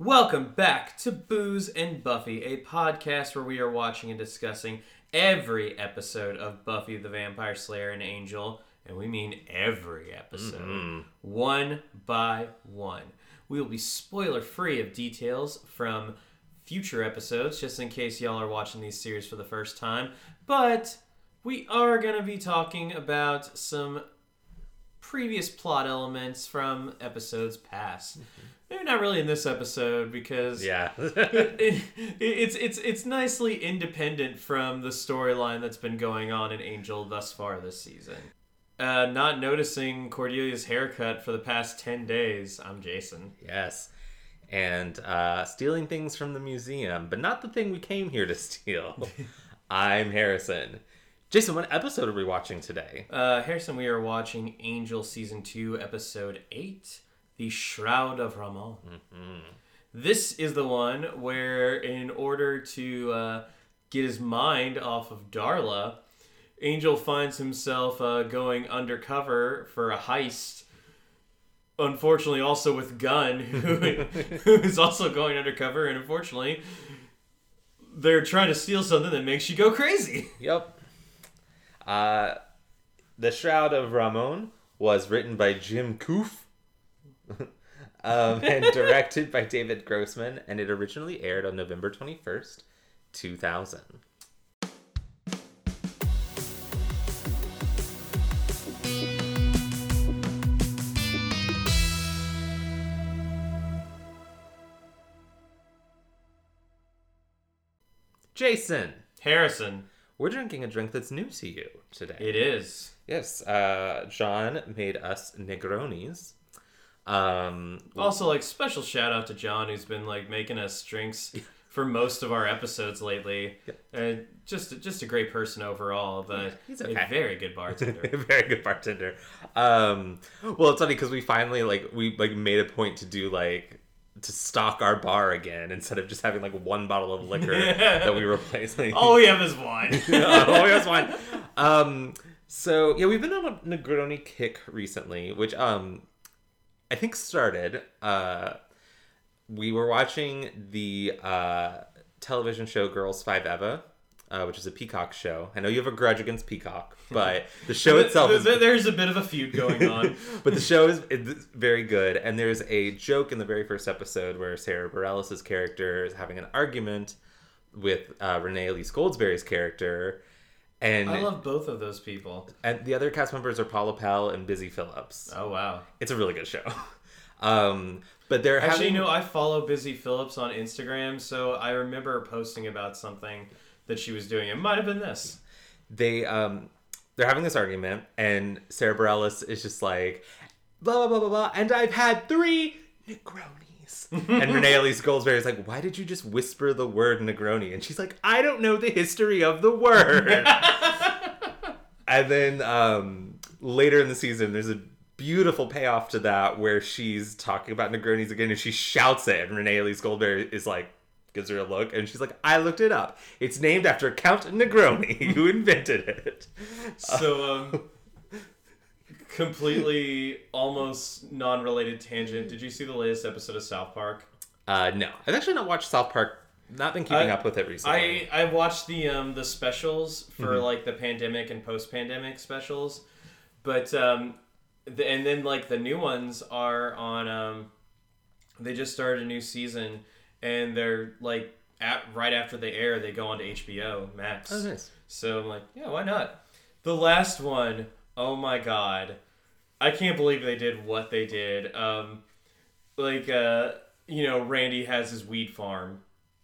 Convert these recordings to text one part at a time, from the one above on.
Welcome back to Booze and Buffy, a podcast where we are watching and discussing every episode of Buffy the Vampire Slayer and Angel, and we mean every episode, mm-hmm. one by one. We will be spoiler free of details from future episodes, just in case y'all are watching these series for the first time, but we are going to be talking about some previous plot elements from episodes past. Maybe not really in this episode because Yeah. it, it's it's it's nicely independent from the storyline that's been going on in Angel thus far this season. Uh, not noticing Cordelia's haircut for the past ten days. I'm Jason. yes. And uh, stealing things from the museum, but not the thing we came here to steal. I'm Harrison. Jason, what episode are we watching today? Uh, Harrison, we are watching Angel season two, episode eight, "The Shroud of Rahmon." This is the one where, in order to uh, get his mind off of Darla, Angel finds himself uh, going undercover for a heist. Unfortunately, also with Gunn, who, who is also going undercover, and unfortunately, they're trying to steal something that makes you go crazy. Yep. Uh, the Shroud of Rahmon was written by Jim Kouf um, and directed by David Grossman, and it originally aired on November 21st, 2000. Jason, Harrison, we're drinking a drink that's new to you today. it is. Yes, uh, John made us Negronis. Um, Also, like special shout out to John, who's been like making us drinks for most of our episodes lately. And just just a great person overall, but he's a okay. very good bartender. very good bartender. Um, well, it's funny because we finally like we like made a point to do like to stock our bar again instead of just having like one bottle of liquor that we replaced. Like, All we have is wine. oh, that's fine. Um, so yeah, we've been on a Negroni kick recently, which um, I think started. Uh, we were watching the uh, television show Girls Five Eva, uh, which is a Peacock show. I know you have a grudge against Peacock, but the show itself is... there's a bit of a feud going on. but the show is very good and there's a joke in the very first episode where sarah bareilles' character is having an argument with uh, renee elise goldsberry's character and I love both of those people. and the other cast members are paula pell and busy phillips Oh wow. it's a really good show um but they're Actually, having you know, I follow Busy Phillips on Instagram, so I remember posting about something that she was doing. It might have been this. they um they're having this argument and sarah bareilles is just like blah blah blah blah blah and i've had three negronis and renee elise goldsberry is like why did you just whisper the word negroni and she's like i don't know the history of the word and then um later in the season there's a beautiful payoff to that where she's talking about negronis again and she shouts it and renee elise goldsberry is like gives her a look and she's like i looked it up. It's named after count negroni who invented it. So, um, completely almost non-related tangent. Did you see the latest episode of South Park? uh no. I've actually not watched south park. Not been keeping I- up with it recently. I I watched the um the specials for Mm-hmm. like the pandemic and post pandemic specials, but um, the, and then like the new ones are on um, they just started a new season and they're like at right after they air they go on to HBO Max. oh nice So I'm like, yeah, why not? The last one, oh my god. I can't believe they did what they did. Um like uh you know, Randy has his weed farm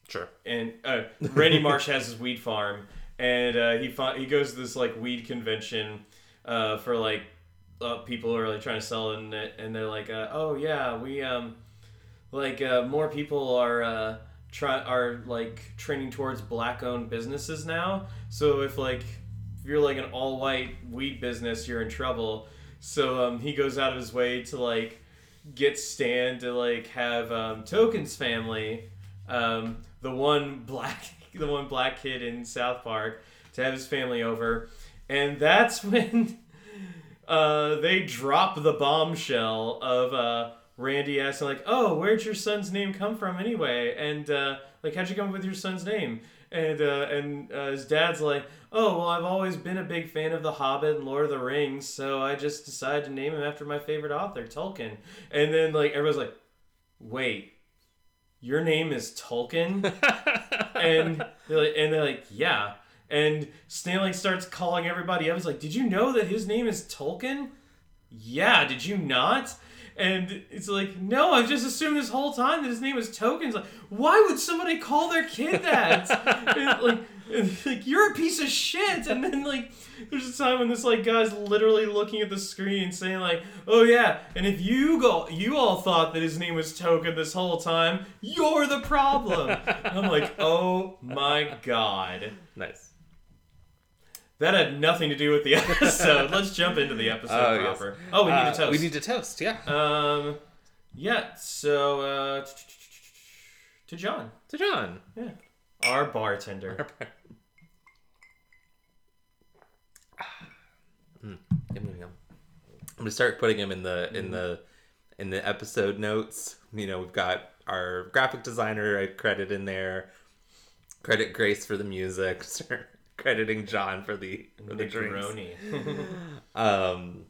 sure and uh, Randy Marsh has his weed farm and uh, he fi- he goes to this like weed convention uh, for like uh, people who are like trying to sell it and, and they're like uh, oh yeah we um like uh, more people are uh, try are like training towards black owned businesses now. So if like if you're like an all white weed business you're in trouble. So um, he goes out of his way to like get Stan to like have um, Token's family, um, the one black the one black kid in South Park, to have his family over, and that's when uh, they drop the bombshell of uh, Randy asks him like, "Oh, where'd your son's name come from anyway?" And uh, like, how'd you come up with your son's name? And uh, and uh, his dad's like, "Oh, well, I've always been a big fan of The Hobbit and Lord of the Rings, so I just decided to name him after my favorite author, Tolkien." And then like everyone's like, "Wait, your name is Tolkien?" and they're like, and they're like, "Yeah." And Stanley starts calling everybody up. He's like, "Did you know that his name is Tolkien?" Yeah, did you not? And it's like, no, I've just assumed this whole time that his name was Tokens. Like, why would somebody call their kid that? and, like, and, like, you're a piece of shit. And then like, there's a time when this like guy's literally looking at the screen saying like, oh yeah, and if you go, you all thought that his name was Token this whole time, you're the problem. I'm like, oh my god. nice. That had nothing to do with the episode. Let's jump into the episode Oh, yes. proper. Oh, we need Uh, a toast. We need to toast. Yeah. Um, yeah. So uh, to John, to John. yeah, our bartender. Yum, yum, yum. I'm gonna start putting him in the in the in the episode notes. You know, we've got our graphic designer credit in there. Credit Grace for the music. Crediting John for the for the drinks. Um,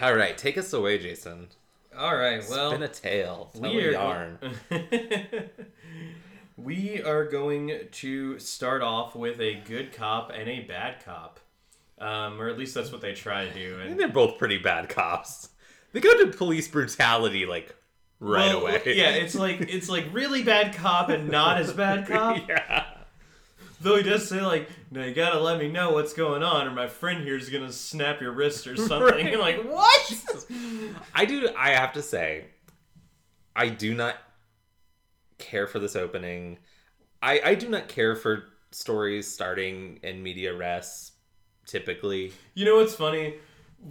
all right, take us away, Jason. All right. Well, Spin a tale. Tell we a are yarn. we are going to start off with a good cop and a bad cop, um, or at least that's what they try to do. And they're both pretty bad cops. They go to police brutality like right Well, away. Yeah, it's like it's like really bad cop and not as bad cop. yeah. Though he does say like, "No, you gotta let me know what's going on, or my friend here is gonna snap your wrist or something." Right. You're like, "What?" I do. I have to say, I do not care for this opening. I I do not care for stories starting in media res. Typically, You know what's funny?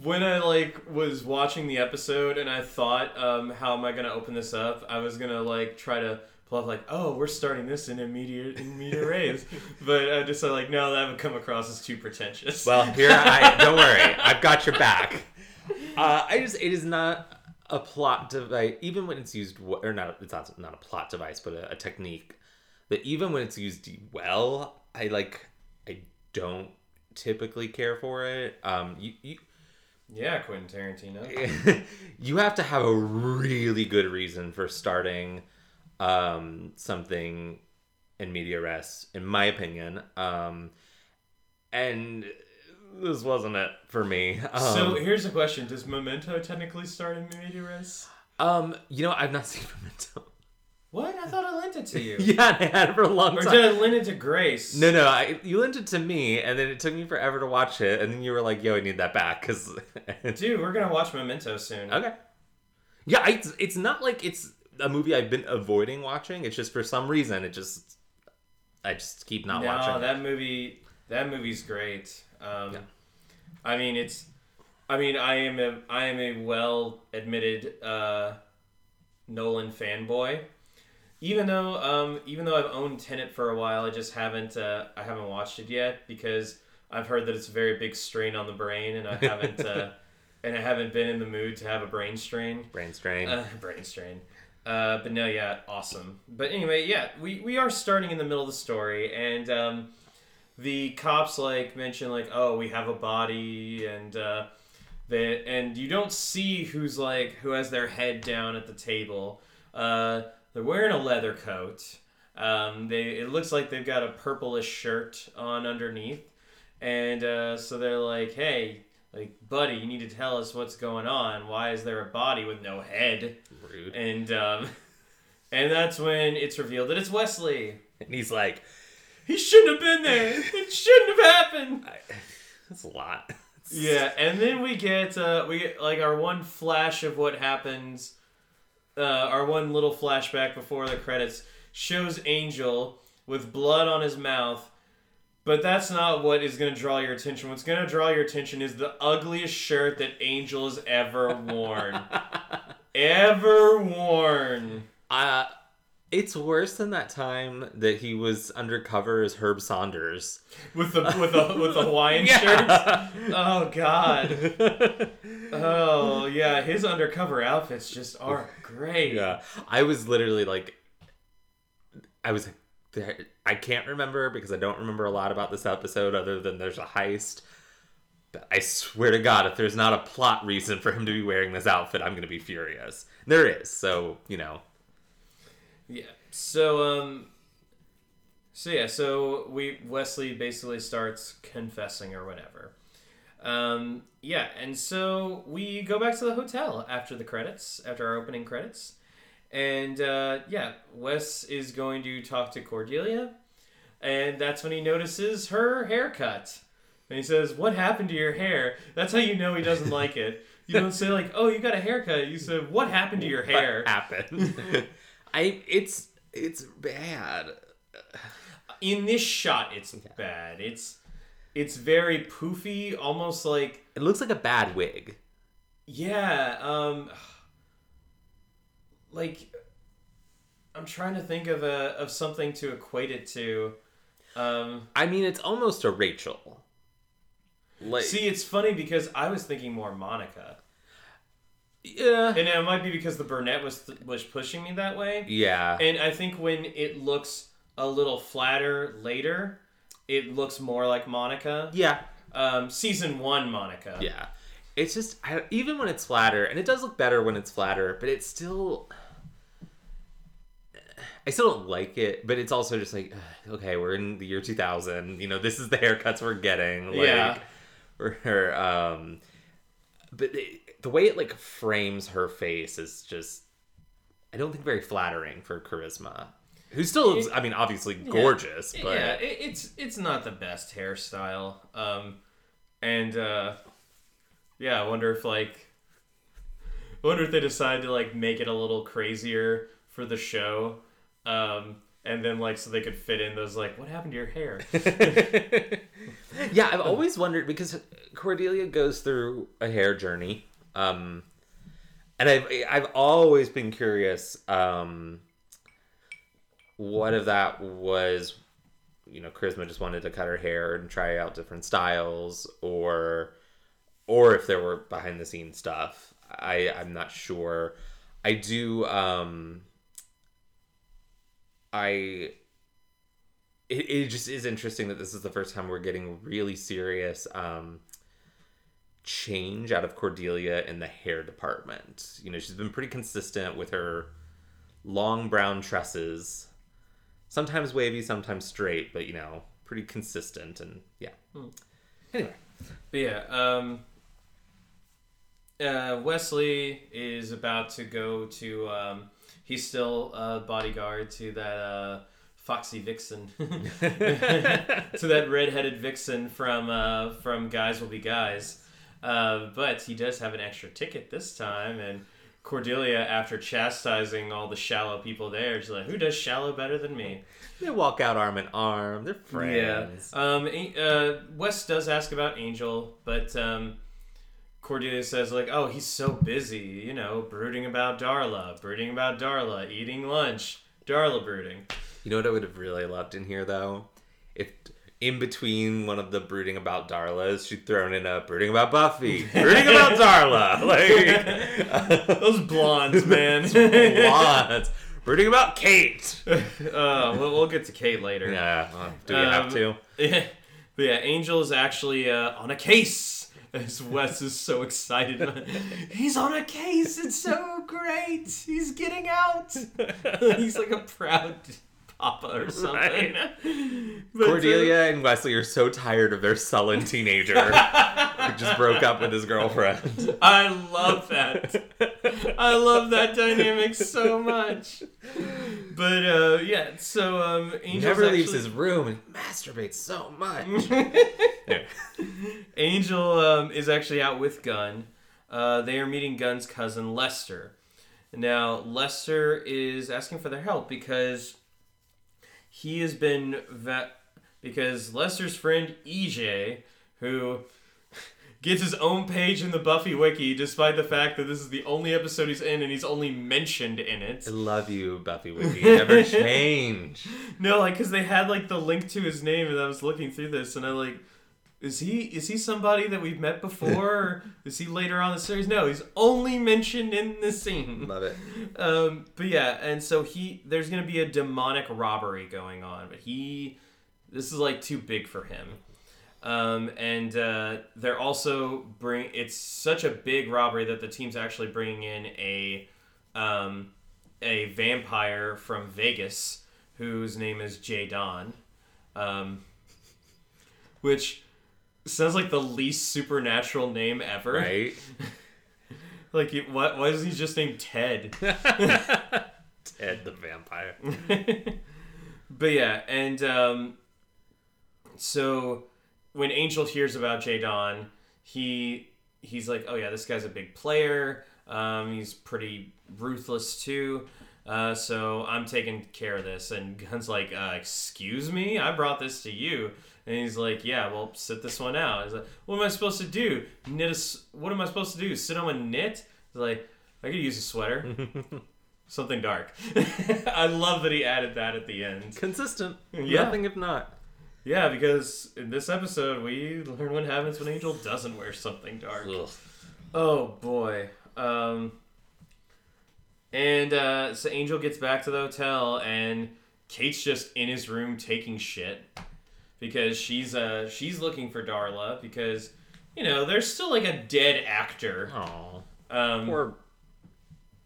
When I like was watching the episode and I thought, um, "How am I gonna open this up?" I was gonna like try to pull up like, "Oh, we're starting this in immediate in media res," but I just like, no, that would come across as too pretentious. well, here I don't worry, I've got your back. Uh, I just it is not a plot device, even when it's used or not. It's not not a plot device, but a, a technique that even when it's used well, I like. I don't typically care for it. Um, you, you yeah, Quentin Tarantino. you have to have a really good reason for starting um, something in media res, in my opinion. Um, and this wasn't it for me. Um, so here's a question: Does Memento technically start in media res? um, you know, I've not seen Memento. What? I thought I lent it to you. yeah, I had it for a long Or time. did I lend it to Grace? No, no, I, you lent it to me, and then it took me forever to watch it, and then you were like, "Yo, I need that back," because Dude, we're gonna watch Memento soon. Okay. Yeah, I, it's not like it's a movie I've been avoiding watching. It's just for some reason it just I just keep not no, watching. it. that movie. That movie's great. Um, Yeah. I mean, it's. I mean, I am a I am a well admitted uh, Nolan fanboy. Even though um, even though I've owned Tenet for a while, I just haven't uh, I haven't watched it yet because I've heard that it's a very big strain on the brain, and I haven't uh, and I haven't been in the mood to have a brain strain. Brain strain. Uh, brain strain. Uh, but no, yeah, awesome. But anyway, yeah, we, we are starting in the middle of the story, and um, the cops like mention like, oh, we have a body, and uh, and you don't see who's like who has their head down at the table. Uh, they're wearing a leather coat. Um, they it looks like they've got a purplish shirt on underneath, and uh, so they're like, hey. Like, buddy, you need to tell us what's going on. Why is there a body with no head? Rude. and um, and that's when it's revealed that it's Wesley. And he's like, He shouldn't have been there. It shouldn't have happened. I, that's a lot. Yeah, and then we get uh, we get like our one flash of what happens. Uh, our one little flashback before the credits shows Angel with blood on his mouth. But that's not what is going to draw your attention. What's going to draw your attention is the ugliest shirt that Angel has ever worn. ever worn. Uh, It's worse than that time that he was undercover as Herb Saunders. with the with the with the Hawaiian shirt. Oh God. Oh yeah, his undercover outfits just are great. yeah. I was literally like, I was. I can't remember because I don't remember a lot about this episode other than there's a heist. But I swear to God, if there's not a plot reason for him to be wearing this outfit, I'm gonna be furious. There is, so you know. Yeah. So um so yeah, so we Wesley basically starts confessing or whatever. Um yeah, and so we go back to the hotel after the credits, after our opening credits. And uh yeah, Wes is going to talk to Cordelia, and that's when he notices her haircut. And he says, "What happened to your hair?" That's how you know he doesn't like it. You don't say like, "Oh, you got a haircut." You say, "What happened to your hair?" What happened? I it's it's bad. in this shot it's bad it's it's very poofy almost like It looks like a bad wig. yeah um like i'm trying to think of a of something to equate it to um I mean, it's almost a Rachel. Like, see it's funny because i was thinking more monica yeah, and it might be because the burnett was was pushing me that way yeah, and i think when it looks a little flatter later it looks more like monica yeah, um season one monica yeah. It's just I, even when it's flatter, and it does look better when it's flatter, but it's still. I still don't like it, but it's also just like, ugh, okay, we're in the year 2000. You know, this is the haircuts we're getting. Like, Yeah. Or, um, but it, the way it like frames her face is just, I don't think very flattering for charisma. Who still, looks, I mean, obviously gorgeous, but yeah, it, it's it's not the best hairstyle. Um, and uh, yeah, I wonder if like, I wonder if they decide to like make it a little crazier for the show, um, and then like so they could fit in those like, what happened to your hair? yeah, I've always wondered because Cordelia goes through a hair journey, um, and I've I've always been curious. Um, what if that was, you know, Charisma just wanted to cut her hair and try out different styles, or, or if there were behind the scenes stuff. I I'm not sure. I do. Um, I it, it just is interesting that this is the first time we're getting really serious um change out of Cordelia in the hair department. You know, she's been pretty consistent with her long brown tresses. Sometimes wavy, sometimes straight, but you know, pretty consistent and yeah. Anyway. But yeah, um, uh, Wesley is about to go to. Um, he's still a bodyguard to that uh, Foxy Vixen, to that redheaded vixen from uh, from Guise Will Be Guise. Uh, but he does have an extra ticket this time, and Cordelia, after chastising all the shallow people there, she's like, "Who does shallow better than me?" They walk out arm in arm. They're friends. Yeah. Um. Uh, Wes does ask about Angel, but um, Cordelia says like, "Oh, he's so busy, you know, brooding about Darla, brooding about Darla, eating lunch, Darla brooding." You know what I would have really loved in here though? If in between one of the brooding about Darlas, she'd thrown in a brooding about Buffy, brooding about Darla, like Those blondes, man. blondes, brooding about Kate. uh, we'll, we'll get to Kate later. Yeah, well, do we have Um, to? Yeah, but yeah, Angel is actually uh, on a case. As Wes is so excited, he's on a case. It's so great. He's getting out. he's like a proud papa or something. Uh, Cordelia and Wesley are so tired of their sullen teenager who just broke up with his girlfriend. I love that. I love that dynamic so much. But uh, yeah, so um, He Angel's never leaves actually- his room and masturbates so much. Anyway. Angel um, is actually out with Gunn. Uh, they are meeting Gunn's cousin Lester. Now, Lester is asking for their help because he has been va- because Lester's friend EJ, who gets his own page in the Buffy wiki, despite the fact that this is the only episode he's in and he's only mentioned in it. I love you, Buffy Wiki. Never change. No, like because they had like the link to his name, and I was looking through this, and I like, is he is he somebody that we've met before? or is he later on in the series? No, he's only mentioned in the scene. Love it. Um, but yeah, and so he there's gonna be a demonic robbery going on, but he this is like too big for him. Um, and uh, they're also bring it's such a big robbery that the team's actually bringing in a um, a vampire from Vegas whose name is Jay Don, um, which sounds like the least supernatural name ever. Right? Like, what? Why is he just named Ted? Ted the vampire. but yeah, and um, so when Angel hears about Jadon, he he's like, oh yeah, this guy's a big player. Um, he's pretty ruthless too. Uh, so I'm taking care of this. And Gunn's like, uh, excuse me, I brought this to you. And he's like, yeah, well, sit this one out. He's like, what am I supposed to do? Knit a What am I supposed to do? Sit on a knit? He's like, I could use a sweater. Something dark. I love that he added that at the end. Consistent. Yeah. Nothing if not. Yeah, because in this episode we learn what happens when Angel doesn't wear something dark. Ugh. Oh boy. Um and uh so Angel gets back to the hotel and Kate's just in his room taking shit because she's uh she's looking for Darla because you know, there's still like a dead actor. Aw. Um Or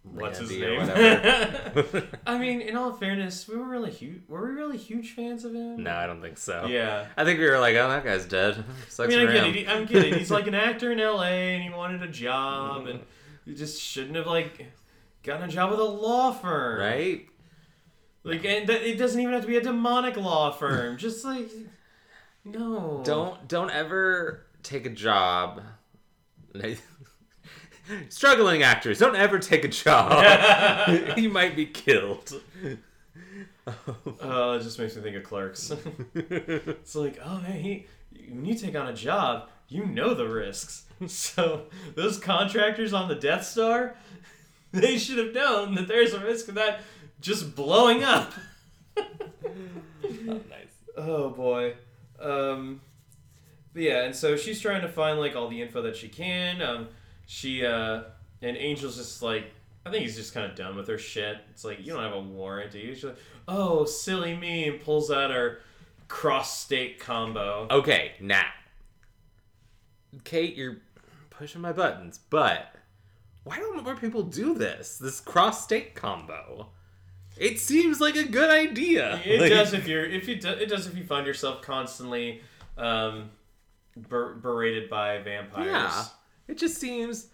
what's his Randy or name? I mean, in all fairness, we were really huge were we really huge fans of him? no, I don't think so. Yeah. I think we were like, oh, that guy's dead. Sucks I mean, for I get him. it. I'm kidding. He's like an actor in LA, and he wanted a job, and he just shouldn't have like gotten a job with a law firm, Right? Like, and that, it doesn't even have to be a demonic law firm. just like, no, Don't don't ever take a job. Struggling actors, don't ever take a job. you might be killed. Oh, it just makes me think of Clerks. it's like, oh man, he when you take on a job, you know the risks. So those contractors on the Death Star, they should have known that there's a risk of that just blowing up. nice. Oh boy. Um but yeah, and so she's trying to find like all the info that she can. Um she uh and Angel's just like I think he's just kind of done with her shit. It's like you don't have a warrant, do you? She's like, "Oh, silly me," and pulls out her cross state combo. Okay, now, Kate, you're pushing my buttons, but why don't more people do this? This cross state combo. It seems like a good idea. It Like- does if you're if you do, it does if you find yourself constantly um, ber- berated by vampires. Yeah. It just seems,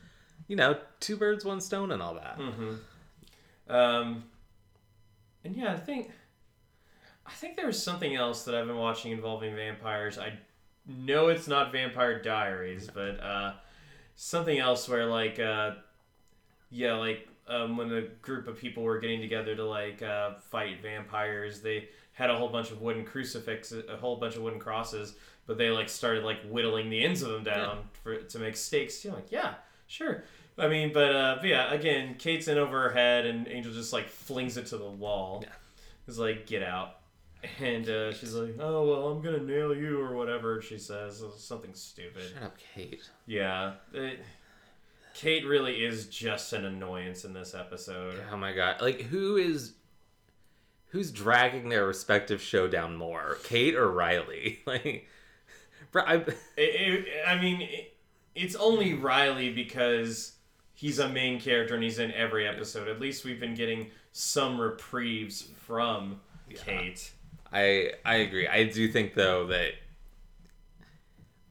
you know, two birds, one stone, and all that. Mm-hmm. Um, and yeah, I think I think there was something else that I've been watching involving vampires. I know it's not Vampire Diaries, but uh, something else where like uh, yeah, like um, when a group of people were getting together to like uh, fight vampires, they had a whole bunch of wooden crucifixes, a whole bunch of wooden crosses, but they like started like whittling the ends of them down for to make stakes. You're like, yeah, sure. I mean, but, uh, but yeah, again, Kate's in over her head, and Angel just like flings it to the wall. Yeah. It's like, get out. And uh, she's like, oh, well, I'm gonna nail you, or whatever she says. Something stupid. Shut up, Kate. Yeah. It, Kate really is just an annoyance in this episode. Oh my god. Like, who is. Who's dragging their respective show down more, Kate or Riley? Like, bro, I, It, it, I mean, it, it's only Riley because he's a main character and he's in every episode. At least we've been getting some reprieves from Kate. I I agree. I do think though that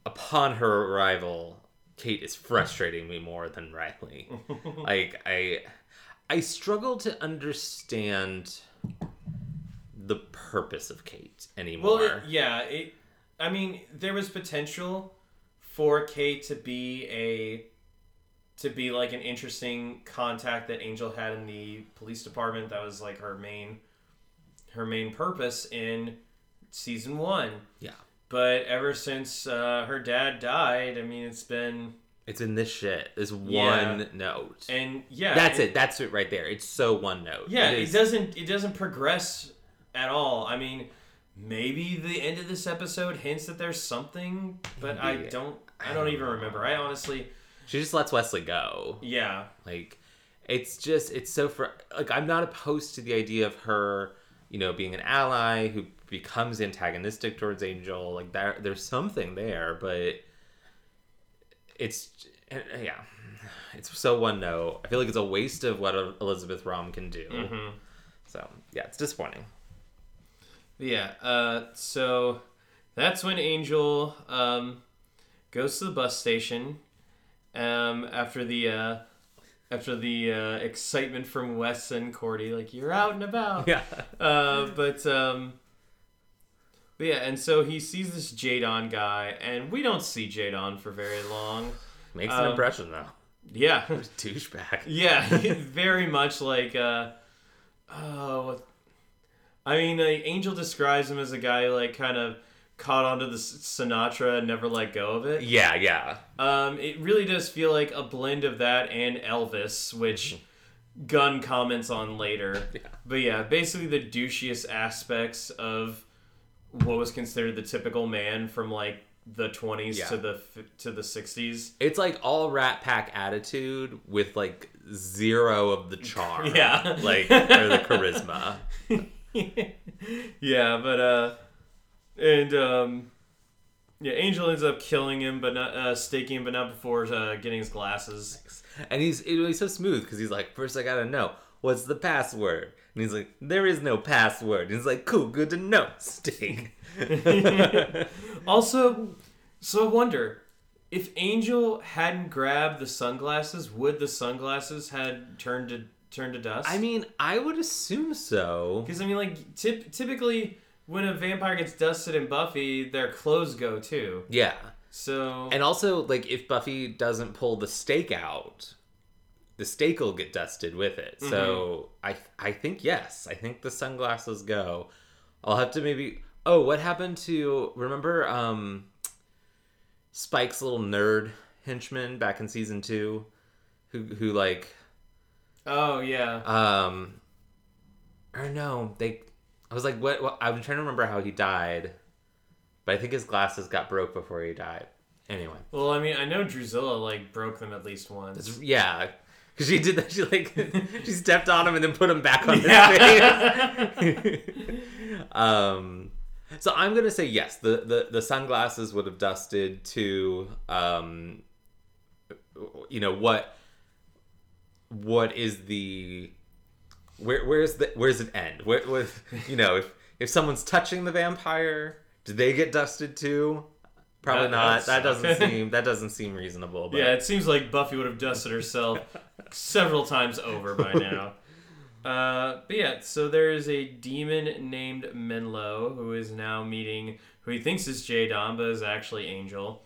upon her arrival, Kate is frustrating me more than Riley. like I I struggle to understand the purpose of Kate anymore. Well, it, yeah, it. I mean, there was potential for Kate to be a to be like an interesting contact that Angel had in the police department. That was like her main her main purpose in season one. yeah. But ever since uh, her dad died, I mean, it's been It's in this shit. This Yeah. one note. and yeah, That's it. That's it right there. It's so one note. Yeah, It it, doesn't it doesn't progress at all. I mean, maybe the end of this episode hints that there's something, but I don't. I don't even remember. I honestly, She just lets Wesley go. yeah, Like, it's just it's so for like I'm not opposed to the idea of her, you know, being an ally who becomes antagonistic towards Angel. Like there, there's something there, but it's yeah, it's so one note. I feel like it's a waste of what Elisabeth Rohm can do. hmm So yeah, it's disappointing. yeah. Uh, so that's when Angel um, goes to the bus station um, after the. Uh, after the uh, excitement from Wes and Cordy, like you're out and about. Yeah, Uh, but um, but yeah, and so he sees this Jadon guy, and we don't see Jadon for very long. makes an Um, impression though. Yeah, Douchebag. yeah, very much like uh, oh, I mean, like, Angel describes him as a guy like kind of caught onto the Sinatra and never let go of it. Yeah, yeah. Um, it really does feel like a blend of that and Elvis, which Gunn comments on later. Mm-hmm. Yeah. But yeah, basically the douchiest aspects of what was considered the typical man from like the 20s Yeah. to the f- to the 60s. It's like all Rat Pack attitude with like zero of the charm. Yeah. Like or the charisma. yeah, but uh and um yeah, Angel ends up killing him, but not uh, staking him, but not before uh, getting his glasses. And he's he's so smooth because he's like, first I gotta know what's the password, and he's like, there is no password. And he's like, cool, good to know. Sting. Also, so I wonder if Angel hadn't grabbed the sunglasses, would the sunglasses had turned to turned to dust? I mean, I would assume so. because I mean, like typ- typically when a vampire gets dusted in Buffy, their clothes go too. Yeah. So And also, like, if Buffy doesn't pull the stake out, the stake will get dusted with it. So I, I think yes, I think the sunglasses go. I'll have to maybe. Oh, what happened to remember um, Spike's little nerd henchman back in season two, who who like oh yeah, um, or no, they. I was like, what, what? I'm trying to remember how he died, but I think his glasses got broke before he died. Anyway. well I mean I know Drusilla like broke them at least once. It's- yeah, because she did that. She like she stepped on him and then put him back on Yeah. his face. um, so I'm gonna say yes. The the the sunglasses would have dusted to um, you know what what is the where where's the where's it end? Where with you know if if someone's touching the vampire, do they get dusted too? Probably That- not. That doesn't seem that doesn't seem reasonable. But Yeah, it seems like Buffy would have dusted herself several times over by now. Uh, but yeah, so there is a demon named Menlo who is now meeting who he thinks is Jadon, but is actually Angel.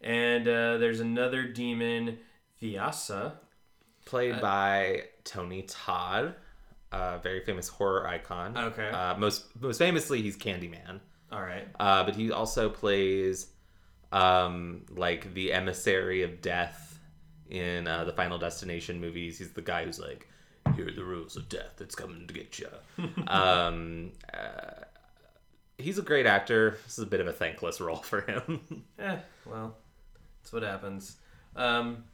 And uh, there's another demon, Vyasa. played Uh, by Tony Todd, a very famous horror icon. Okay. Uh, most most famously, he's Candyman. All right. Uh, but he also plays um, like the emissary of death in uh, the Final Destination movies. He's the guy who's like, "Here are the rules of death. It's coming to get you." um, uh, he's a great actor. This is a bit of a thankless role for him. Eh, well, that's what happens. Um,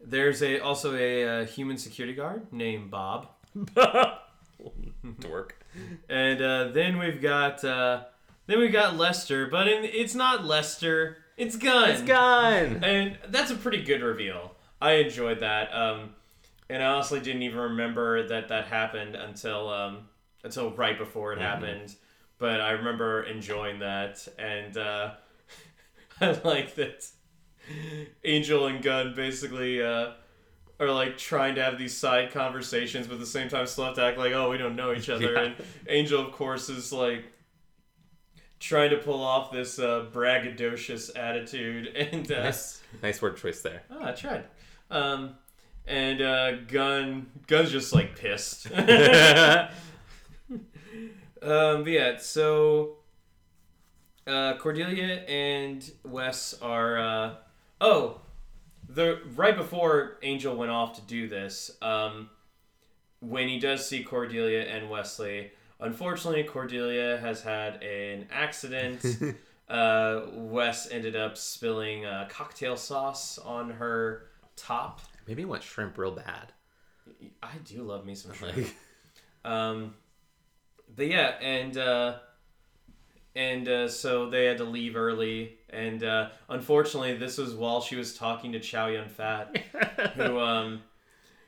there's a also a, uh human security guard named Bob. Dork. And uh, then we've got uh, then we've got Lester, but in, it's not Lester. It's Gunn. It's gone. And that's a pretty good reveal. I enjoyed that. Um, and I honestly didn't even remember that that happened until um, until right before it happened. But I remember enjoying that, and uh, I like that Angel and Gunn basically uh, are like trying to have these side conversations, but at the same time still have to act like, oh, we don't know each other. Yeah. And Angel, of course, is like trying to pull off this uh, braggadocious attitude, and uh, Nice, nice word choice there. oh, I tried. Um, and uh, Gunn, Gunn's just like pissed. um, but yeah, so uh, Cordelia and Wes are. Uh, oh, the right before Angel went off to do this, um, when he does see Cordelia and Wesley, unfortunately Cordelia has had an accident. uh, Wes ended up spilling uh, cocktail sauce on her top. Maybe he wants shrimp real bad. I do love me some shrimp. Like, Um, but yeah, and uh, and uh, so they had to leave early, and uh, unfortunately, this was while she was talking to Chow Yun Fat, who um,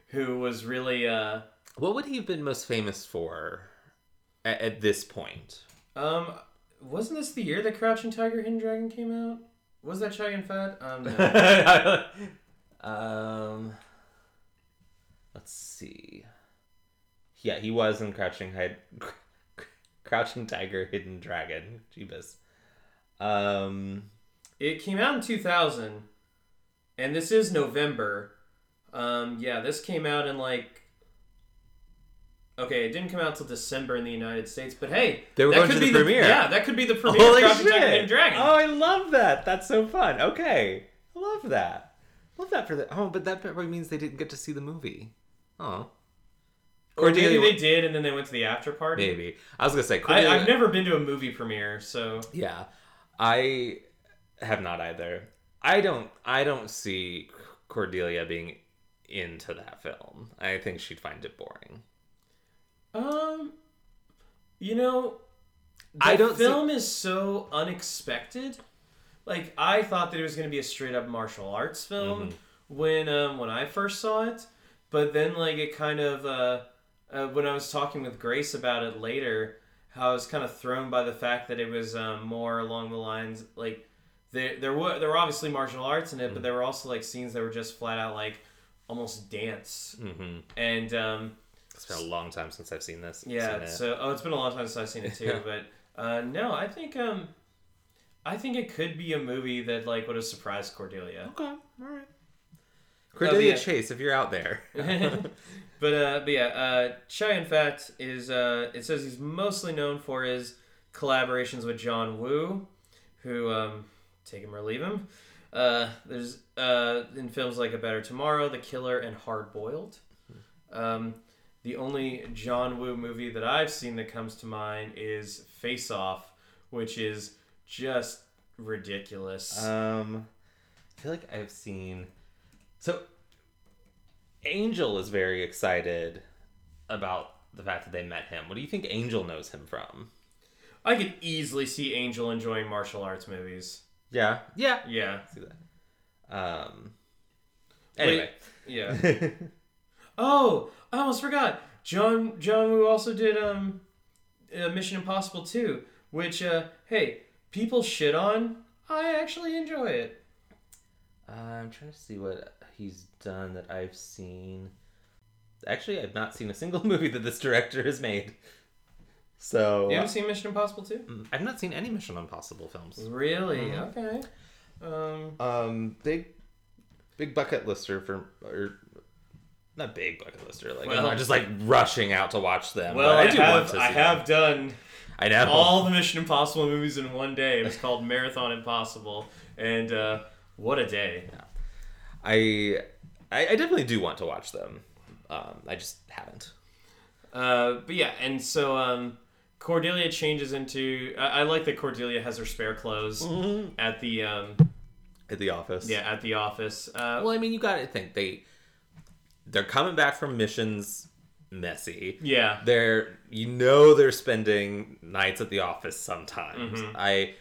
who was really uh, what would he have been most famous for at, at this point? um, wasn't this the year that Crouching Tiger, Hidden Dragon came out? Was that Chow Yun Fat? Um, no. um, let's see. Yeah, he was in Crouching Hide, Crouching Tiger, Hidden Dragon. Jeebus. Um, it came out in two thousand, and this is November. Um, yeah, this came out in like. Okay, it didn't come out till December in the United States, but hey, They were that going could to the be premiere. yeah, that could be the premiere. holy of Crouching Tiger! Hidden Dragon. Oh, I love that. That's so fun. Okay, I love that. Love that for the. Oh, but that probably means they didn't get to see the movie. Oh, or maybe Cordelia- they did, and then they went to the after party. maybe. I was gonna say I, Cordelia. I've never been to a movie premiere, so Yeah, I have not either. I don't. I don't see Cordelia being into that film. I think she'd find it boring. um, you know, the I don't see- film is so unexpected. Like I thought that it was going to be a straight up martial arts film Mm-hmm. when um when I first saw it, but then like it kind of uh, uh when I was talking with Grace about it later, how I was kind of thrown by the fact that it was um, more along the lines like there there were there were obviously martial arts in it, Mm. but there were also like scenes that were just flat out like almost dance Mm-hmm. and um It's been a long time since I've seen this. yeah seen so oh it's been a long time since i've seen it too but uh no i think um i think it could be a movie that like would have surprised cordelia okay, all right. Cordelia yeah. Chase, if you're out there. but uh but yeah uh Chow Yun Fat is uh it says he's mostly known for his collaborations with john woo who um take him or leave him uh there's uh in films like a better tomorrow the killer and hard boiled um the only John Woo movie that I've seen that comes to mind is Face Off, which is just ridiculous. Um, I feel like I've seen. So, Angel is very excited about the fact that they met him. What do you think Angel knows him from? I could easily see Angel enjoying martial arts movies. Yeah, yeah. Yeah, See that. Um. Wait. Anyway. yeah. oh, I almost forgot. John John Woo also did um, uh, Mission Impossible 2, which uh, hey, people shit on. I actually enjoy it. Uh, I'm trying to see what he's done that I've seen. Actually, I've not seen a single movie that this director has made. So You haven't seen Mission Impossible 2? Mm, I've not seen any Mission Impossible films. Really? Mhm. Okay. Um, Um, big, big bucket lister for or not big bucket lister. Like I'm not just like rushing out to watch them. well, I, I do have, want to. See I have them. done I know. all the Mission Impossible movies in one day. It was called Marathon Impossible, and uh, what a day! I, I, I definitely do want to watch them. Um, I just haven't. Uh, but yeah, and so um, Cordelia changes into. I, I like that Cordelia has her spare clothes Mm-hmm. at the um, At the office. yeah at the office. Uh, Well, I mean, you got to think they they're coming back from missions messy. yeah, They're you know they're spending nights at the office sometimes. Mhm. I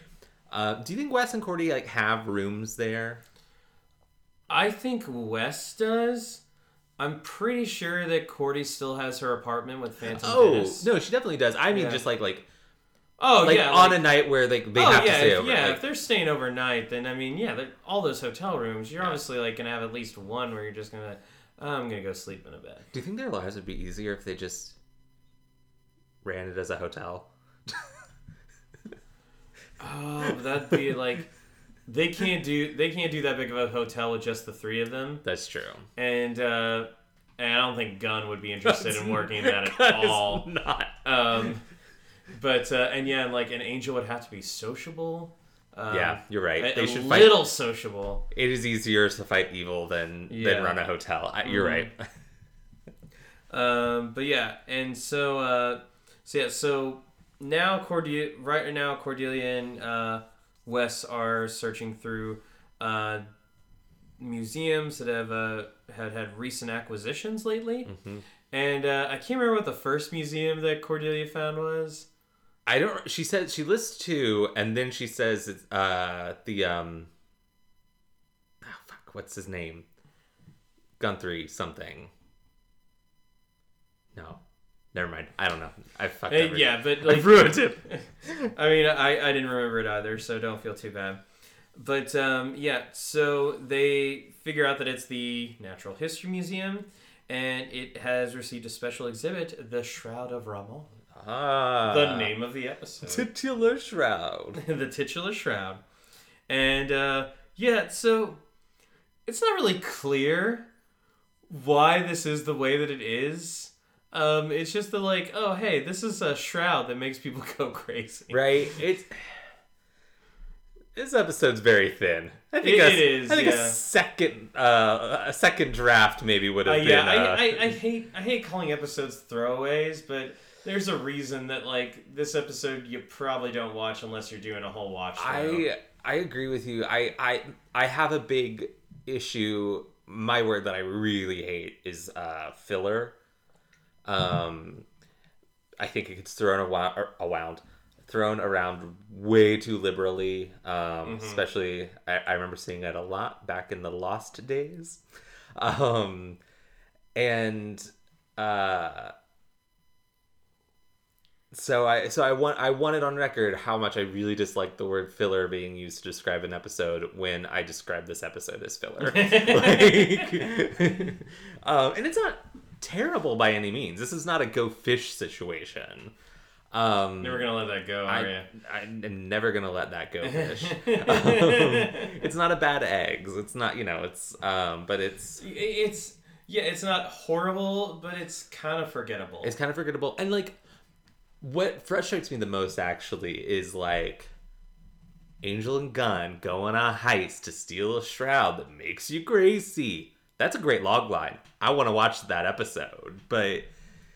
uh, do you think Wes and Cordy like have rooms there? I think Wes does. I'm pretty sure that Cordy still has her apartment with Phantom Oh Dennis. no, she definitely does. I mean, Yeah. just like like Oh like yeah, on like- a night where like they oh, have yeah, to stay if, over. Yeah, like- if they're staying overnight, then I mean, yeah, they're- all those hotel rooms, you're obviously like gonna have at least one where you're just gonna, oh, I'm gonna go sleep in a bed. do you think their lives would be easier if they just ran it as a hotel? Oh, but that'd be like, they can't do they can't do that big of a hotel with just the three of them, That's true. and uh, and I don't think Gunn would be interested in working in that at all. Not. Um, but uh, and yeah, and like an angel would have to be sociable. Um, yeah, you're right. a, they a should fight. little sociable. It is easier to fight evil than Yeah. than run a hotel. I, you're Mhm. right. Um, but yeah, and so uh, so yeah, so now Cordelia, right now Cordelia and uh, Wes are searching through uh, museums that have uh, had had recent acquisitions lately, Mhm. and uh, I can't remember what the first museum that Cordelia found was. I don't. She said she lists two, and then she says it's uh the um. Oh fuck! What's his name? Gunthree something. No, never mind. I don't know. I fucked Uh, yeah, but I like ruined it. I mean, I, I didn't remember it either, so don't feel too bad. But um, yeah, so they figure out that it's the Natural History Museum, and it has received a special exhibit, the Shroud of Rahmon, Ah, the name of the episode, titular shroud. the titular shroud. And uh, yeah, so it's not really clear why this is the way that it is. Um, it's just the like, oh hey, this is a shroud that makes people go crazy. Right? It's this episode's very thin. I think It- a, it is, I think yeah. a second uh, a second draft maybe would Uh, have yeah, been. uh, I, I, I hate I hate calling episodes throwaways, but there's a reason that like this episode you probably don't watch unless you're doing a whole watch. through. I I agree with you. I I I have a big issue. My word that I really hate is uh, filler. Um, I think it gets thrown around, around, thrown around way too liberally. Um, Especially, I, I remember seeing it a lot back in the Lost days. Um, and uh, so I so I want I wanted on record how much I really dislike the word filler being used to describe an episode when I describe this episode as filler. like, um, and it's not terrible by any means. This is not a go fish situation. Um, Never gonna let that go, are I, you? I'm never gonna let that go fish. um, it's not a bad eggs. It's not you know. It's um, but it's It's yeah, it's not horrible, but it's kind of forgettable. It's kind of forgettable. And like what frustrates me the most actually is like Angel and Gunn go on a heist to steal a shroud that makes you crazy. That's a great log line. I want to watch that episode, but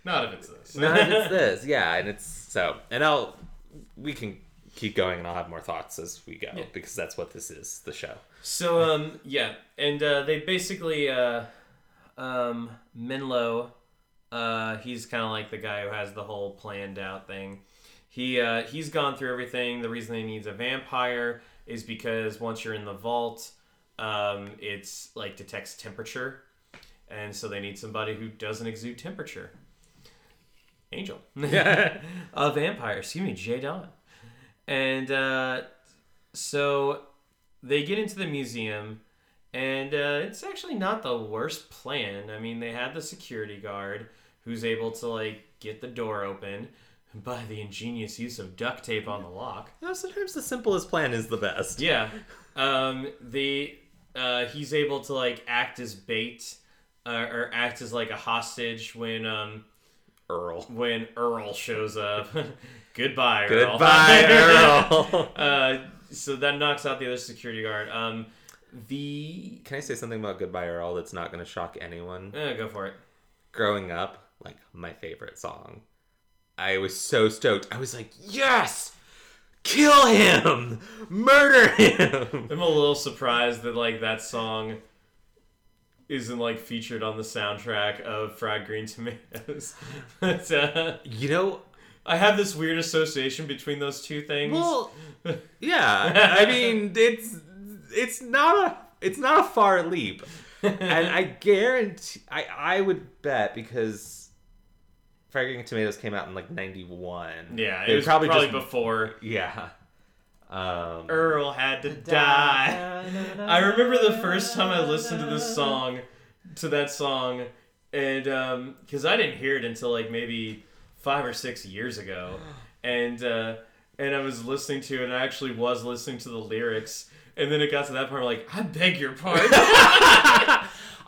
not if it's this. not if it's this. Yeah, and it's so. And I'll we can keep going, and I'll have more thoughts as we go because that's what this is, the show. So um yeah, and uh, they basically uh, um Menlo, uh he's kind of like the guy who has the whole planned out thing. He uh, he's gone through everything. The reason he needs a vampire is because once you're in the vault, um, it's like detects temperature, and so they need somebody who doesn't exude temperature. Angel, a vampire. Excuse me, Jay Don, and uh, so they get into the museum and uh, it's actually not the worst plan i mean they had the security guard who's able to like get the door open by the ingenious use of duct tape on the lock You know, sometimes the simplest plan is the best. yeah um, the uh, he's able to like act as bait uh, or act as like a hostage when um, Earl. when earl shows up goodbye earl Goodbye, Earl. uh, so that knocks out the other security guard um, the Can I say something about Goodbye Earl that's not going to shock anyone? eh, go for it growing up, like my favorite song. I was so stoked. I was like, yes! Kill him! Murder him! I'm a little surprised that like that song isn't like featured on the soundtrack of Fried Green Tomatoes. but uh, You know, I have this weird association between those two things. well, yeah. I mean, it's it's not a it's not a far leap, and I guarantee I I would bet because Green Tomatoes came out in like '91. yeah, it was probably, just- before yeah. Um, Earl had to die. I remember the first time I listened to this song, to that song, and um, because I didn't hear it until like maybe five or six years ago, and uh, and I was listening to it, and I actually was listening to the lyrics, and then it got to that part, I'm like, I beg your pardon.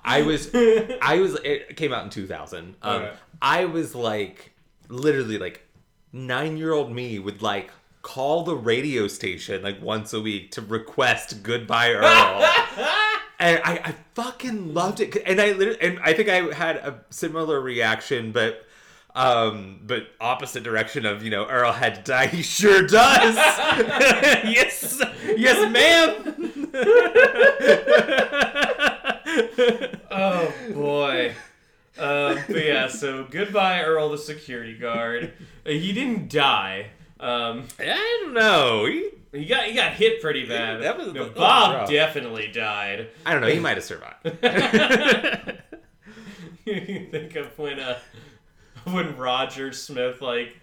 I was, I was. It came out in 2000. Um, Okay. I was like, literally like nine year old me would like call the radio station like once a week to request Goodbye Earl. and I, I fucking loved it. And I literally, and I think I had a similar reaction, but um but opposite direction of you know earl had to die he sure does yes yes ma'am oh boy. Um, but yeah, so goodbye, Earl, the security guard. Uh, he didn't die. Um, i don't know he, he got he got hit pretty bad. That was- No, that Bob definitely died. i don't know he might have survived you think of when uh when Roger Smith like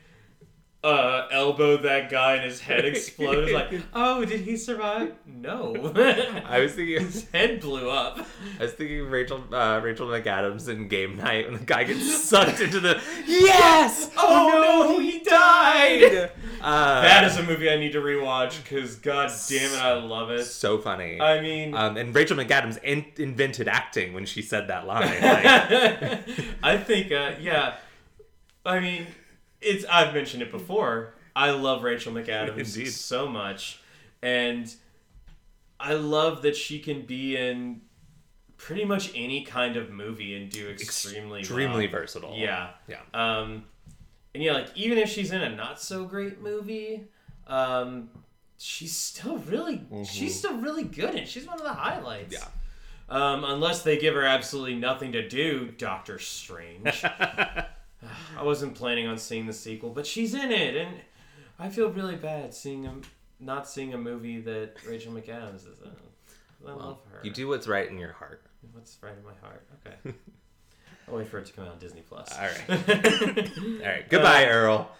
uh elbowed that guy and his head exploded like oh did he survive no i was thinking his head blew up I was thinking of Rachel uh, Rachel McAdams in Game Night when the guy gets sucked into the yes Oh, no, he died! Uh, that is a movie I need to rewatch because god damn it I love it so funny. I mean um, and Rachel McAdams in- invented acting when she said that line. Like, I think, uh, yeah. I mean, it's. I've mentioned it before. I love Rachel McAdams Indeed. so much, and I love that she can be in pretty much any kind of movie and do extremely, extremely well. versatile. Yeah. Yeah. Um, and yeah, like even if she's in a not so great movie, um, she's still really she's still really good and she's one of the highlights. Yeah. Um, unless they give her absolutely nothing to do, Doctor Strange. I wasn't planning on seeing the sequel, but she's in it, and I feel really bad seeing a, not seeing a movie that Rachel McAdams is in. I love her. You do what's right in your heart. What's right in my heart? Okay. I'll wait for it to come out on Disney Plus. All right. All right. Goodbye, Earl.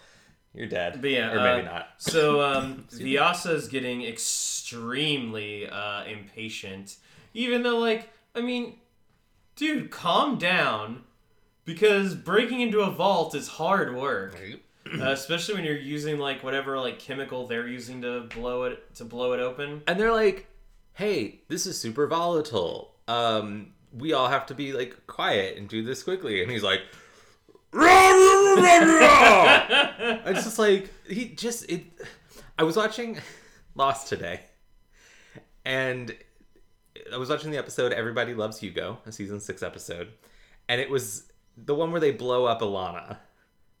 You're dead. But yeah, or maybe uh, not. So um, is getting extremely uh, impatient, even though, like, I mean, dude, calm down, because breaking into a vault is hard work, uh, especially when you're using like whatever like chemical they're using to blow it to blow it open. And they're like, "Hey, this is super volatile. Um, we all have to be like quiet and do this quickly." And he's like, it's just like he just it. I was watching Lost today, and I was watching the episode "Everybody Loves Hugo," a season six episode, and it was the one where they blow up Ilana.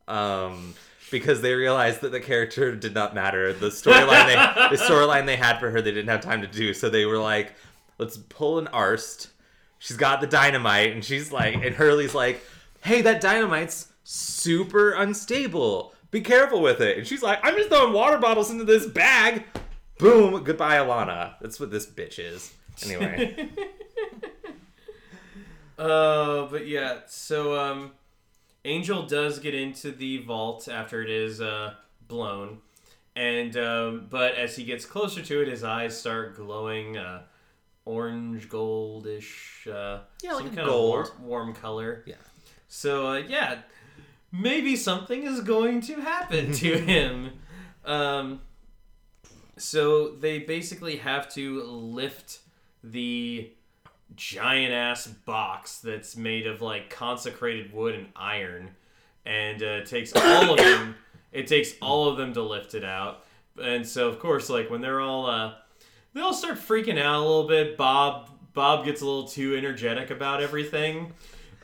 Um, because they realized that the character did not matter. The storyline they the storyline they had for her they didn't have time to do. So they were like, let's pull an Arzt. She's got the dynamite, and she's like, and Hurley's like, hey, that dynamite's super unstable. Be careful with it. And she's like, I'm just throwing water bottles into this bag. Boom, goodbye, Ilana. That's what this bitch is. Anyway, Uh, but yeah, so um, Angel does get into the vault after it is uh, blown, and um, but as he gets closer to it, his eyes start glowing uh, orange goldish, uh, Yeah, like some kind gold. of war- warm color. Yeah. So uh, yeah, maybe something is going to happen to him. Um, so they basically have to lift the giant ass box that's made of like consecrated wood and iron, and uh, it takes all of them. It takes all of them to lift it out, and so of course, like when they're all, uh, they all start freaking out a little bit. Bob Bob gets a little too energetic about everything.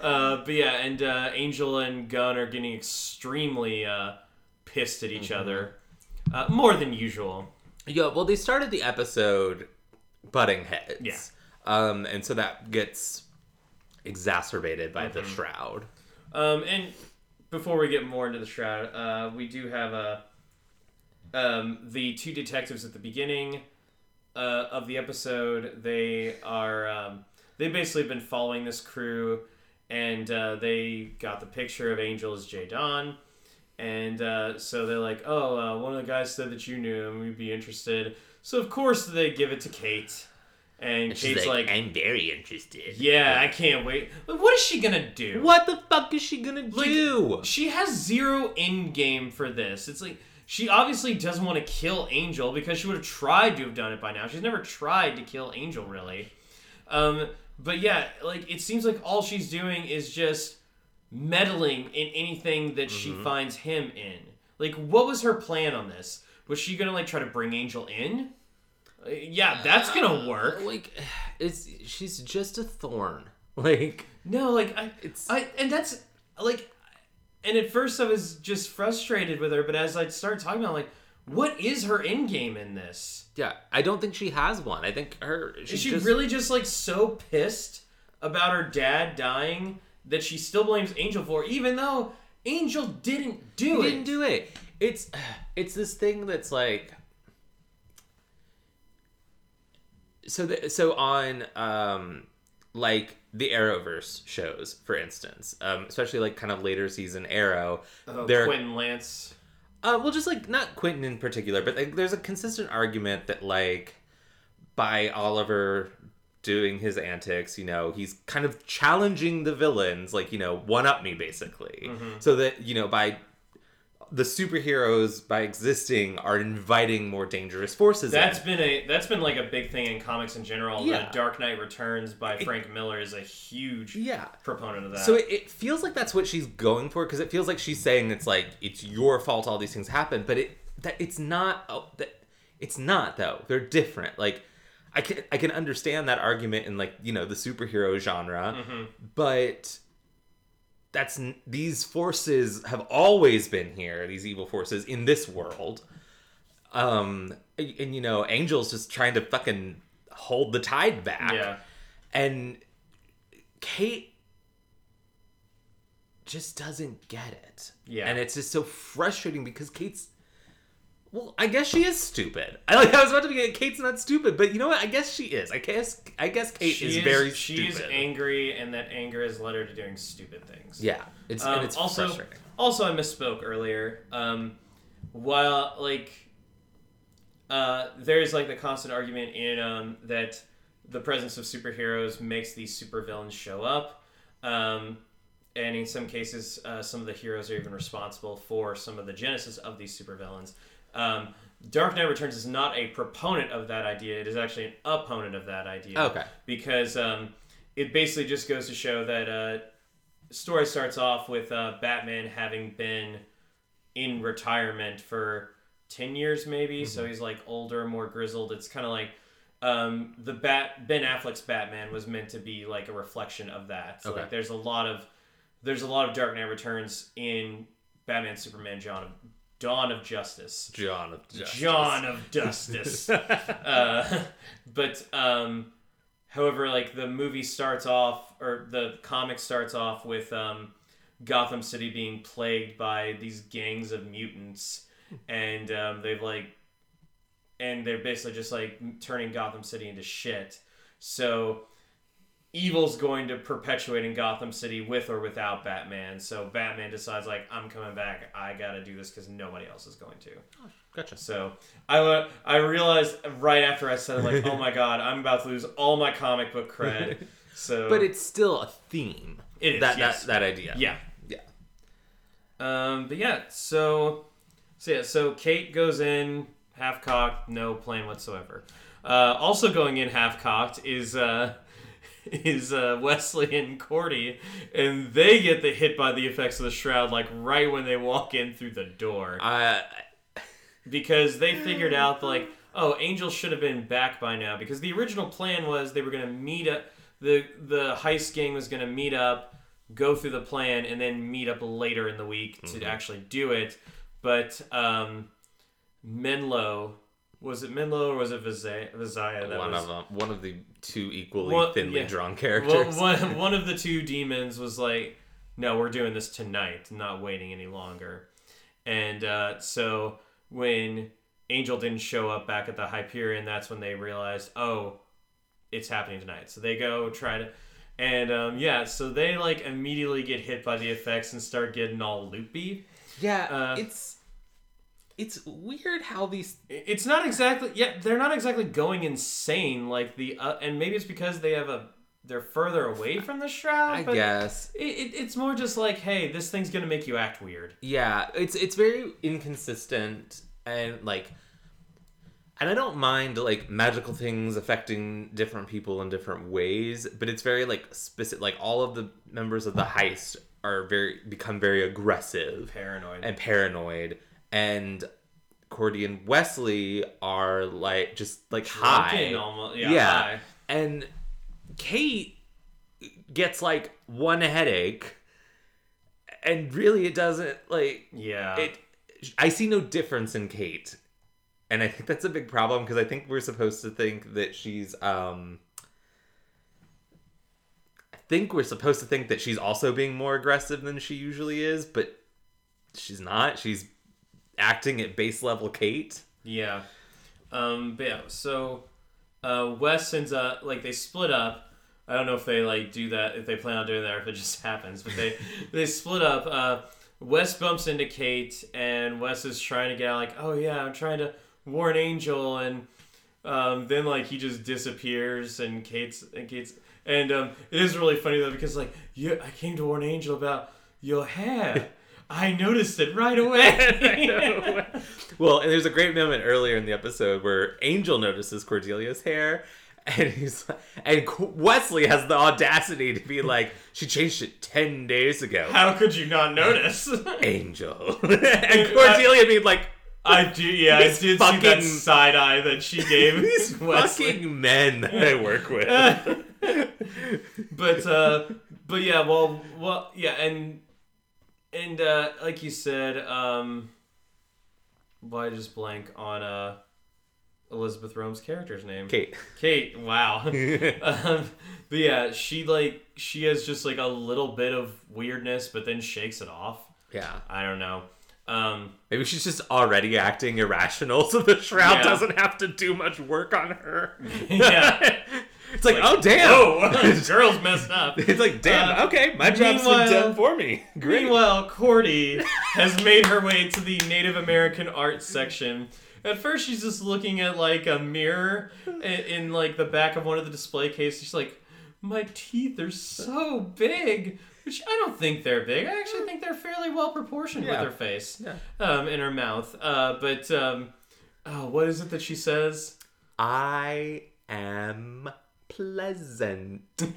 Uh, but yeah, and uh, Angel and Gunn are getting extremely uh, pissed at each other, uh, more than usual. yeah. Well, they started the episode butting heads. Yeah. Um, and so that gets exacerbated by the shroud. Um, and before we get more into the shroud, uh, we do have a um, the two detectives at the beginning uh, of the episode. They are um, they basically been following this crew, and uh, they got the picture of Angel as Jay Don. And uh, so they're like, "Oh, uh, one of the guys said that you knew him. We'd be interested." So of course they give it to Kate, and, Kate's like, I'm very interested. "Yeah, I can't wait." But what is she gonna do? What the fuck is she gonna Like, do? She has zero end game for this. It's like she obviously doesn't want to kill Angel because she would have tried to have done it by now. She's never tried to kill Angel really. Um, but yeah, like it seems like all she's doing is just meddling in anything that she finds him in. Like, what was her plan on this? Was she gonna like try to bring Angel in? Uh, yeah, that's gonna work. Like, it's she's just a thorn. Like, No, like I, It's- I, and that's like, and at first I was just frustrated with her, but as I started talking about, it, like, what is her end game in this? yeah, I don't think she has one. I think her. Is She's she just, really just like so pissed about her dad dying that she still blames Angel for, even though Angel didn't do He it? didn't do it. It's it's this thing that's like so the, so on um like the Arrowverse shows, for instance, um, especially like kind of later season Arrow, Oh, there Quentin Lance. uh, well, just like not Quentin in particular, but like, there's a consistent argument that like by Oliver doing his antics, you know, he's kind of challenging the villains, like you know, one up me basically, so that you know by the superheroes by existing are inviting more dangerous forces. That's in. been a that's been like a big thing in comics in general. Yeah. The Dark Knight Returns by Frank Miller is a huge yeah. proponent of that. So it, it feels like that's what she's going for because it feels like she's saying it's like it's your fault all these things happen, but it that it's not. Oh, that it's not though. They're different. Like I can I can understand that argument in like you know the superhero genre, mm-hmm. but that's these forces have always been here. These evil forces in this world, um, and, and, you know, Angel's just trying to fucking hold the tide back yeah. and Kate just doesn't get it. Yeah. And it's just so frustrating because Kate's well, I guess she is stupid. I like I was about to be Kate's not stupid, but you know what? I guess she is. I guess I guess Kate She is, very she is stupid. angry, and that anger has led her to doing stupid things. yeah. It's Um, and it's also, frustrating. also, I misspoke earlier. Um, while like, uh, there's like the constant argument in um, that the presence of superheroes makes these supervillains show up, um, and in some cases, uh, some of the heroes are even responsible for some of the genesis of these supervillains. Um, Dark Knight Returns is not a proponent of that idea; it is actually an opponent of that idea. Okay. because um, it basically just goes to show that uh, story starts off with uh, Batman having been in retirement for 10 years maybe. So he's like older more grizzled. It's kind of like um, the bat ben affleck's batman was meant to be like a reflection of that. So Okay. like there's a lot of there's a lot of dark knight returns in batman superman john dawn of justice John of Justice. John of Justice. uh, but um, however, like the movie starts off, or the comic starts off with um, Gotham City being plagued by these gangs of mutants, and um, they've like, and they're basically just like turning Gotham City into shit. So evil's going to perpetuate in Gotham City with or without Batman. So Batman decides like I'm coming back. I got to do this because nobody else is going to. Gotcha. So I I realized right after I said it, like, oh my god, I'm about to lose all my comic book cred. So, But it's still a theme. It is, that yes. that that idea. yeah, Yeah. um, but yeah, so so yeah, so Kate goes in half cocked, no plan whatsoever. Uh, also going in half cocked is uh, is uh, Wesley and Cordy, and they get the hit by the effects of the shroud like right when they walk in through the door. Uh, because they figured out like oh angel should have been back by now because the original plan was they were going to meet up the the heist gang was going to meet up go through the plan and then meet up later in the week to actually do it but um menlo was it menlo or was it Vizaya, Vizaya that one was of them, one of the two equally One- thinly yeah. drawn well, characters. one, one of the two demons was like, "No, we're doing this tonight, not waiting any longer." And uh, so when Angel didn't show up back at the Hyperion, that's when they realized, "Oh, it's happening tonight." So they go try to, and um, yeah, so they like immediately get hit by the effects and start getting all loopy. Yeah, Uh, it's it's weird how these It's not exactly yeah, they're not exactly going insane like the uh, and maybe it's because they have a they're further away from the shroud. I but guess It, it, it's more just like, hey, this thing's gonna make you act weird. yeah, it's it's very inconsistent and like and I don't mind like magical things affecting different people in different ways, but it's very like specific like all of the members of the heist are very become very aggressive Paranoid. and paranoid and Cordy and Wesley are like just like high. Drunken almost. Yeah. Yeah. high. And Kate gets like one headache, and really it doesn't like Yeah. it. I see no difference in Kate, and I think that's a big problem because I think we're supposed to think that she's um. I think we're supposed to think that she's also being more aggressive than she usually is, but she's not. She's acting at base level Kate. Yeah. Um, but yeah, so uh, Wes ends up like they split up. I don't know if they like do that if they plan on doing that or if it just happens, but they they split up. Uh, Wes bumps into Kate and Wes is trying to get out like, oh yeah, I'm trying to warn Angel and um, then like he just disappears and Kate's and Kate's and um, it is really funny though because like you I came to warn Angel about your hair. I noticed it right away. well, and there's a great moment earlier in the episode where Angel notices Cordelia's hair, and he's and Wesley has the audacity to be like, "She changed it ten days ago." How could you not notice? Angel and Cordelia being like, I do, yeah, I did see that side eye that she gave "These Wesley. fucking men that I work with." But uh, but yeah, well, well, yeah, and and uh, like you said, um, why just blank on uh Elisabeth Rohm's character's name? Kate. Kate. Wow. um, but yeah, she like she has just like a little bit of weirdness, but then shakes it off. Yeah. I don't know. Um, Maybe she's just already acting irrational, so the shroud Yeah. doesn't have to do much work on her. Yeah. It's like, oh damn. oh, girl's messed up. It's like, damn, Uh, okay, my job's been done for me. Great. Meanwhile, Cordy has made her way to the Native American art section. At first, she's just looking at like a mirror in, in like the back of one of the display cases. She's like, "My teeth are so big," which I don't think they're big. I actually think they're fairly well proportioned with her face, Yeah. um, in her mouth. Uh, but um, oh, what is it that she says? I am pleasant. Just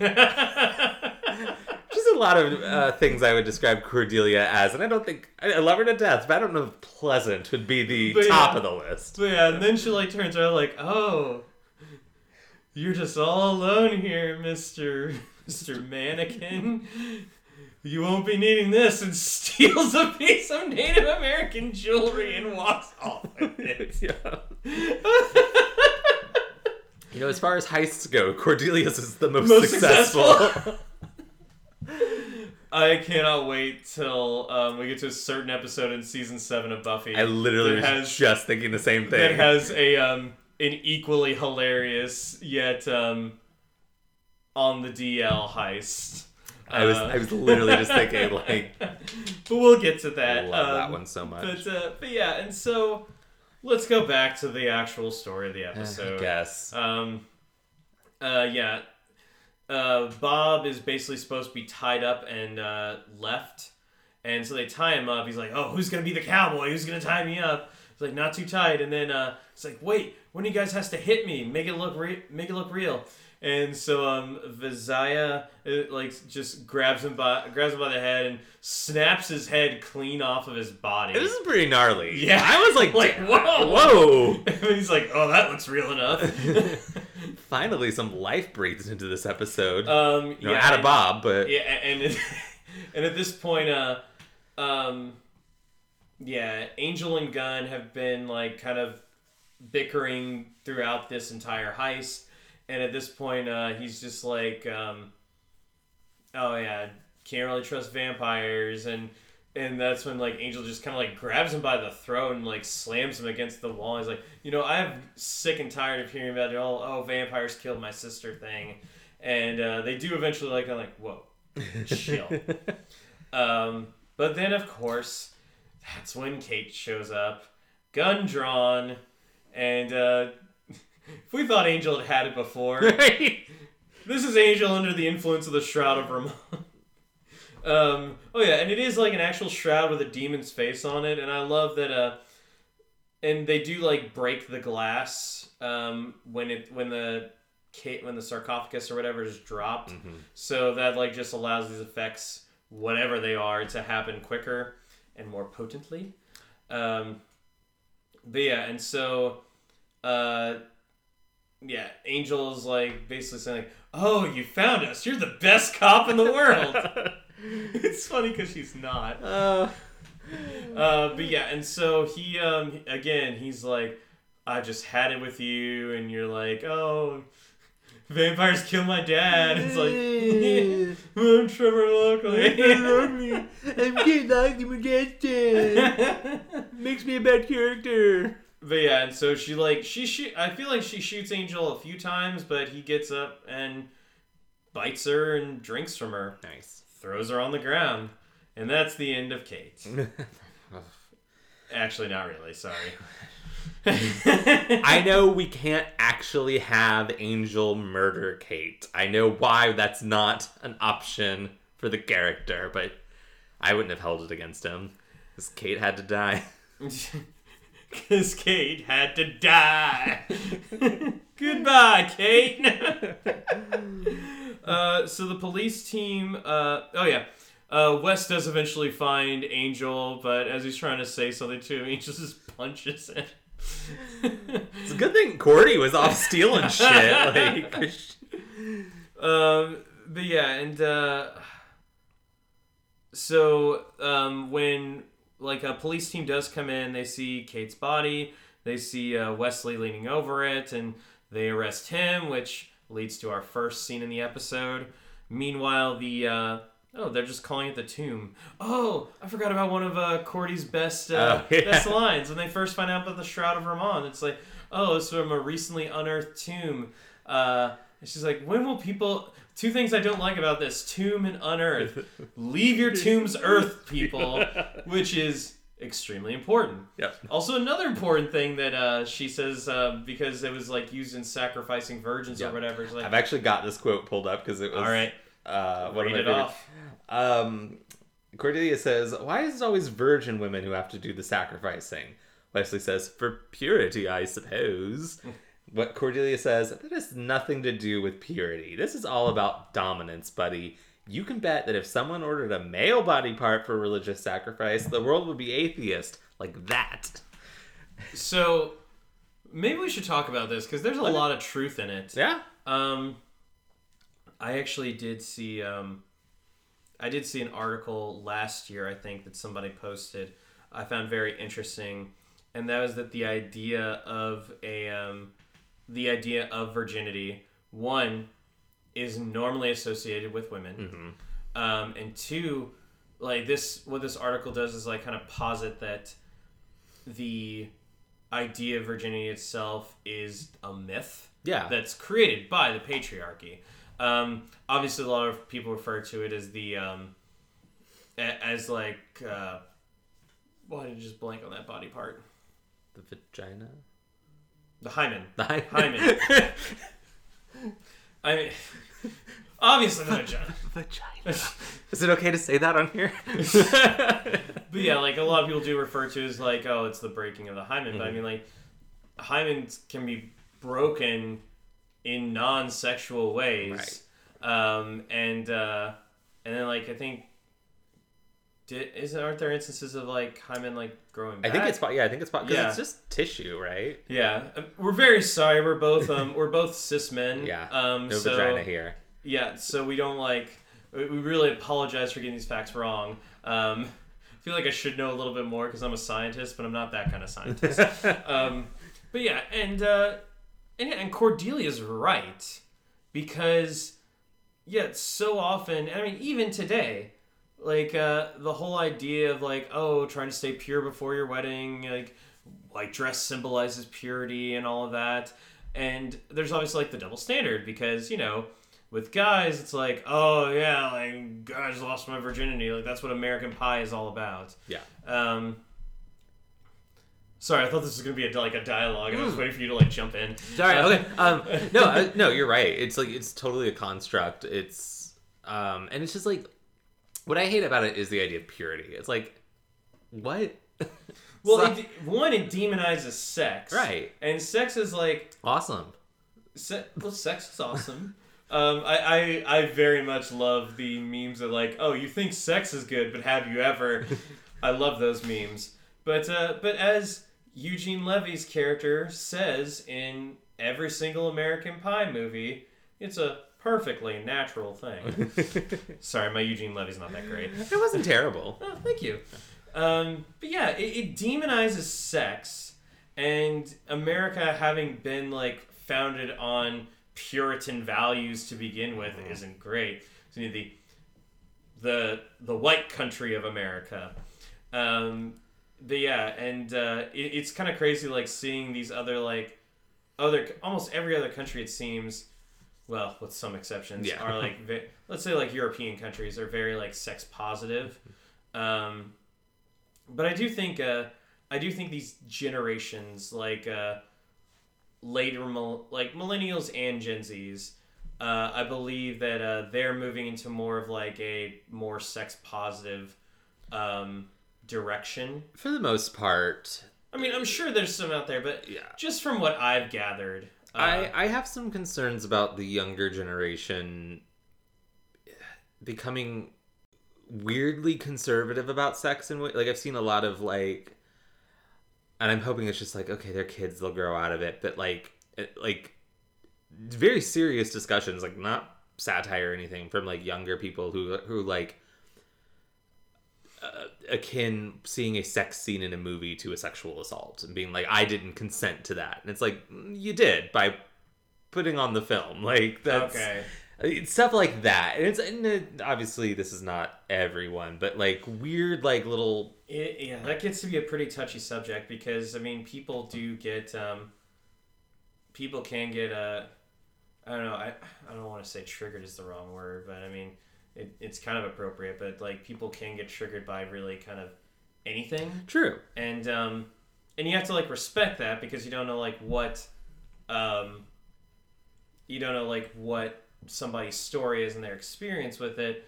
a lot of uh, things I would describe Cordelia as, and I don't think I, I love her to death, but I don't know if pleasant would be the But top yeah. of the list. But yeah, and then she like turns around like, "Oh, you're just all alone here, Mister Mister Mannequin. You won't be needing this." And steals a piece of Native American jewelry and walks off with it. Yeah. You know, as far as heists go, Cordelia's is the most, Most successful. successful. I cannot wait till um, we get to a certain episode in season seven of Buffy. I literally was has just thinking the same that thing. has a um an equally hilarious yet um on the DL heist. I was I was literally just thinking like but we'll get to I that. love that Um, one so much. But uh, but yeah, and so let's go back to the actual story of the I episode. guess. Um, uh, yeah. Uh, Bob is basically supposed to be tied up and uh, left, and so they tie him up. He's like, "Oh, who's gonna be the cowboy? Who's gonna tie me up?" It's like not too tight, and then uh, it's like, "Wait, one of you guys has to hit me, make it look re- make it look real." And so um, Vizaya uh, like just grabs him by grabs him by the head and snaps his head clean off of his body. This is pretty gnarly. Yeah. I was like, Like, whoa. whoa. And he's like, "Oh, that looks real enough." Finally, some life breathes into this episode. um, you know, yeah, out of Bob, but Yeah, and it, and at this point, uh, um, yeah, Angel and Gunn have been like kind of bickering throughout this entire heist, and at this point, uh, he's just like, um, oh yeah, can't really trust vampires, and and that's when like Angel just kind of like grabs him by the throat and like slams him against the wall. He's like, you know, I'm sick and tired of hearing about it all. Oh, vampires killed my sister thing, and uh, they do eventually like, I'm like, whoa, chill. Um, but then, of course, that's when Kate shows up, gun drawn, and uh, if we thought Angel had had it before, this is Angel under the influence of the Shroud of Rahmon. um, oh yeah, and it is like an actual shroud with a demon's face on it, and I love that. Uh, and they do like break the glass um, when it when the when the sarcophagus or whatever is dropped. So that like just allows these effects, whatever they are, to happen quicker and more potently. Um, but yeah, and so, uh, yeah, Angel's like basically saying like, "Oh, you found us! You're the best cop in the world." it's funny because she's not. Uh, Uh, but yeah, and so he um again he's like, I just had it with you, and you're like, oh, vampires kill my dad. It's like, I'm Trevor Lockley. I'm getting like my dad's dead. Makes me a bad character. But yeah, and so she like she shoot. I feel like she shoots Angel a few times, but he gets up and bites her and drinks from her, Nice. throws her on the ground, and that's the end of Kate. Actually, not really. Sorry. I know we can't actually have Angel murder Kate. I know why that's not an option for the character, but I wouldn't have held it against him. Because Kate had to die. Because Kate had to die. Goodbye, Kate. uh, so the police team. Uh, oh, yeah. Uh, Wes does eventually find Angel, but as he's trying to say something to him, Angel just punches him. It's a good thing Cordy was off stealing shit. Like, Um, but yeah, and uh, so um, when like a police team does come in, they see Kate's body, they see uh, Wesley leaning over it, and they arrest him, which leads to our first scene in the episode. Meanwhile, the uh, oh, they're just calling it the tomb. Oh, I forgot about one of uh, Cordy's best uh, Oh, yeah. best lines when they first find out about the Shroud of Rahmon. It's like, oh, it's from a recently unearthed tomb. Uh, and she's like, when will people? Two things I don't like about this tomb and unearth. Leave your tombs earth, people, which is extremely important. yep. Also, another important thing that uh, she says uh, because it was like used in sacrificing virgins Yeah. or whatever. Like, I've actually got this quote pulled up because it was all right, uh, one read of my it off. Um, Cordelia says, "Why is it always virgin women who have to do the sacrificing?" Wesley says, "For purity, I suppose." what Cordelia says, "That has nothing to do with purity. This is all about dominance, buddy." You can bet that if someone ordered a male body part for religious sacrifice, the world would be atheist like that. So maybe we should talk about this because there's a lot of truth in it. Yeah. Um, I actually did see um, I did see an article last year. I think that somebody posted. I found very interesting, and that was that the idea of a um, the idea of virginity one is normally associated with women, um, and two, like this what this article does is like kind of posit that the idea of virginity itself is a myth Yeah. that's created by the patriarchy. Um, obviously, a lot of people refer to it as the um, as like uh, why did you just blank on that body part? the vagina. The hymen. The hy- Hymen. I mean, obviously the vagina. vagina. Is it okay to say that on here? But yeah, like a lot of people do refer to as like, oh, it's the breaking of the hymen. Mm-hmm. But I mean, like, hymens can be broken in non-sexual ways, um, and uh, and then like I think, did isn't aren't there instances of like hymen like growing? Back? I think it's yeah. I think it's because Yeah. it's just tissue, right? yeah. Uh, We're very sorry. We're both um we're both cis men. Yeah. Um. No so, vagina here. Yeah, so we don't like. We we really apologize for getting these facts wrong. Um, I feel like I should know a little bit more because I'm a scientist, but I'm not that kind of scientist. um, but yeah, and uh, and yeah, and Cordelia's right because yeah, so often. I mean, even today, like uh, the whole idea of like oh, trying to stay pure before your wedding, like white dress symbolizes purity and all of that. And there's obviously like the double standard because you know with guys it's like oh yeah like guys lost my virginity like that's what American Pie is all about. Yeah. Um, sorry, I thought this was gonna be a, like a dialogue, and I was waiting for you to like jump in. Sorry. Uh, Okay. Um. No. Uh, no. You're right. It's like it's totally a construct. It's um. And it's just like what I hate about it is the idea of purity. It's like what? Well, So- it, one it demonizes sex, Right. And sex is like awesome. Se- well, sex is awesome. Um, I, I I very much love the memes that like, oh, you think sex is good, but have you ever? I love those memes. But uh, but as Eugene Levy's character says in every single American Pie movie, it's a perfectly natural thing. Sorry, my Eugene Levy's not that great. it wasn't terrible. Oh, thank you. Um, but yeah, it, it demonizes sex, and America having been like founded on Puritan values to begin with isn't great. So you need the the the white country of America. Um, but yeah, and uh, it, it's kind of crazy like seeing these other like other almost every other country it seems well with some exceptions Yeah. are like ve- let's say like European countries are very like sex positive. Um, but I do think uh, I do think these generations like uh, later mil- like millennials and Gen Zs. Uh, I believe that uh, they're moving into more of like a more sex positive um, direction. For the most part, I mean, I'm sure there's some out there, but Yeah. just from what I've gathered, uh, I, I have some concerns about the younger generation becoming weirdly conservative about sex and like I've seen a lot of like and I'm hoping it's just like okay they're kids they'll grow out of it but like it, like very serious discussions like not satire or anything from like younger people who who like uh, akin seeing a sex scene in a movie to a sexual assault and being like I didn't consent to that. And it's like "Mm, you did by putting on the film. Like that's okay. it's stuff like that. And it's and it, obviously this is not everyone but like weird like little It, yeah, that gets to be a pretty touchy subject because I mean, people do get, um, people can get uh, I don't know, I, I don't want to say triggered is the wrong word, but I mean, it, it's kind of appropriate. But like, people can get triggered by really kind of anything, true. And um, and you have to like respect that because you don't know like what, um, you don't know like what somebody's story is and their experience with it.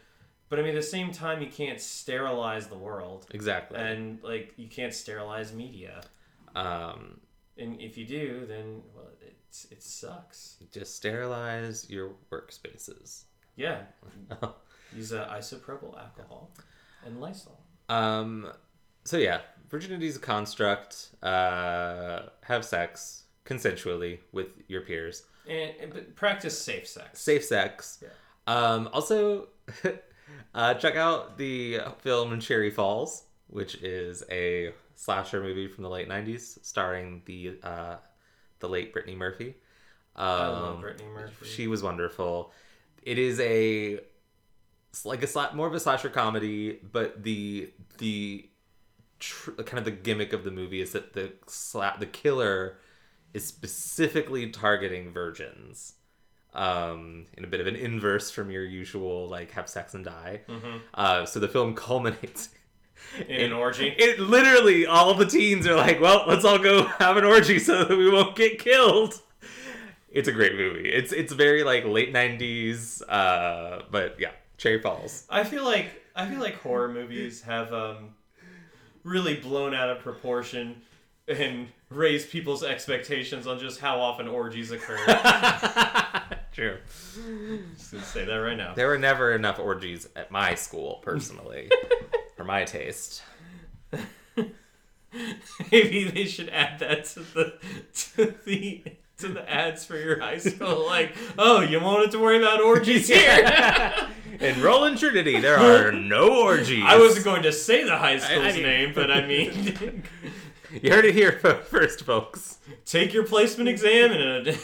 But I mean, at the same time, you can't sterilize the world. Exactly. And like you can't sterilize media. Um and if you do then well it, it sucks. just sterilize your workspaces. Yeah use uh, isopropyl alcohol and lysol. Um so yeah virginity is a construct uh have sex consensually with your peers. And, and but practice safe sex. Safe sex. Yeah. um also uh check out the film cherry falls which is a slasher movie from the late 90s starring the uh the late brittany murphy. Um, I love Brittany Murphy. she was wonderful. It is a like a more of a slasher comedy but the the tr- kind of the gimmick of the movie is that the sla- the killer is specifically targeting virgins um in a bit of an inverse from your usual like have sex and die. Uh so the film culminates Mm-hmm. in an orgy? It literally all the teens are like well let's all go have an orgy so that we won't get killed. It's a great movie. It's it's very like late 90s uh but yeah cherry falls. I feel like i feel like horror movies have um really blown out of proportion and raised people's expectations on just how often orgies occur. True. Just gonna say that right now. There were never enough orgies at my school personally for my taste. Maybe they should add that to the to the to the ads for your high school. Like, oh, you won't to worry about orgies here. Enroll in Roland Trinity there are no orgies I wasn't going to say the high school's mean- name, but I mean, you heard it here first folks take your placement exam and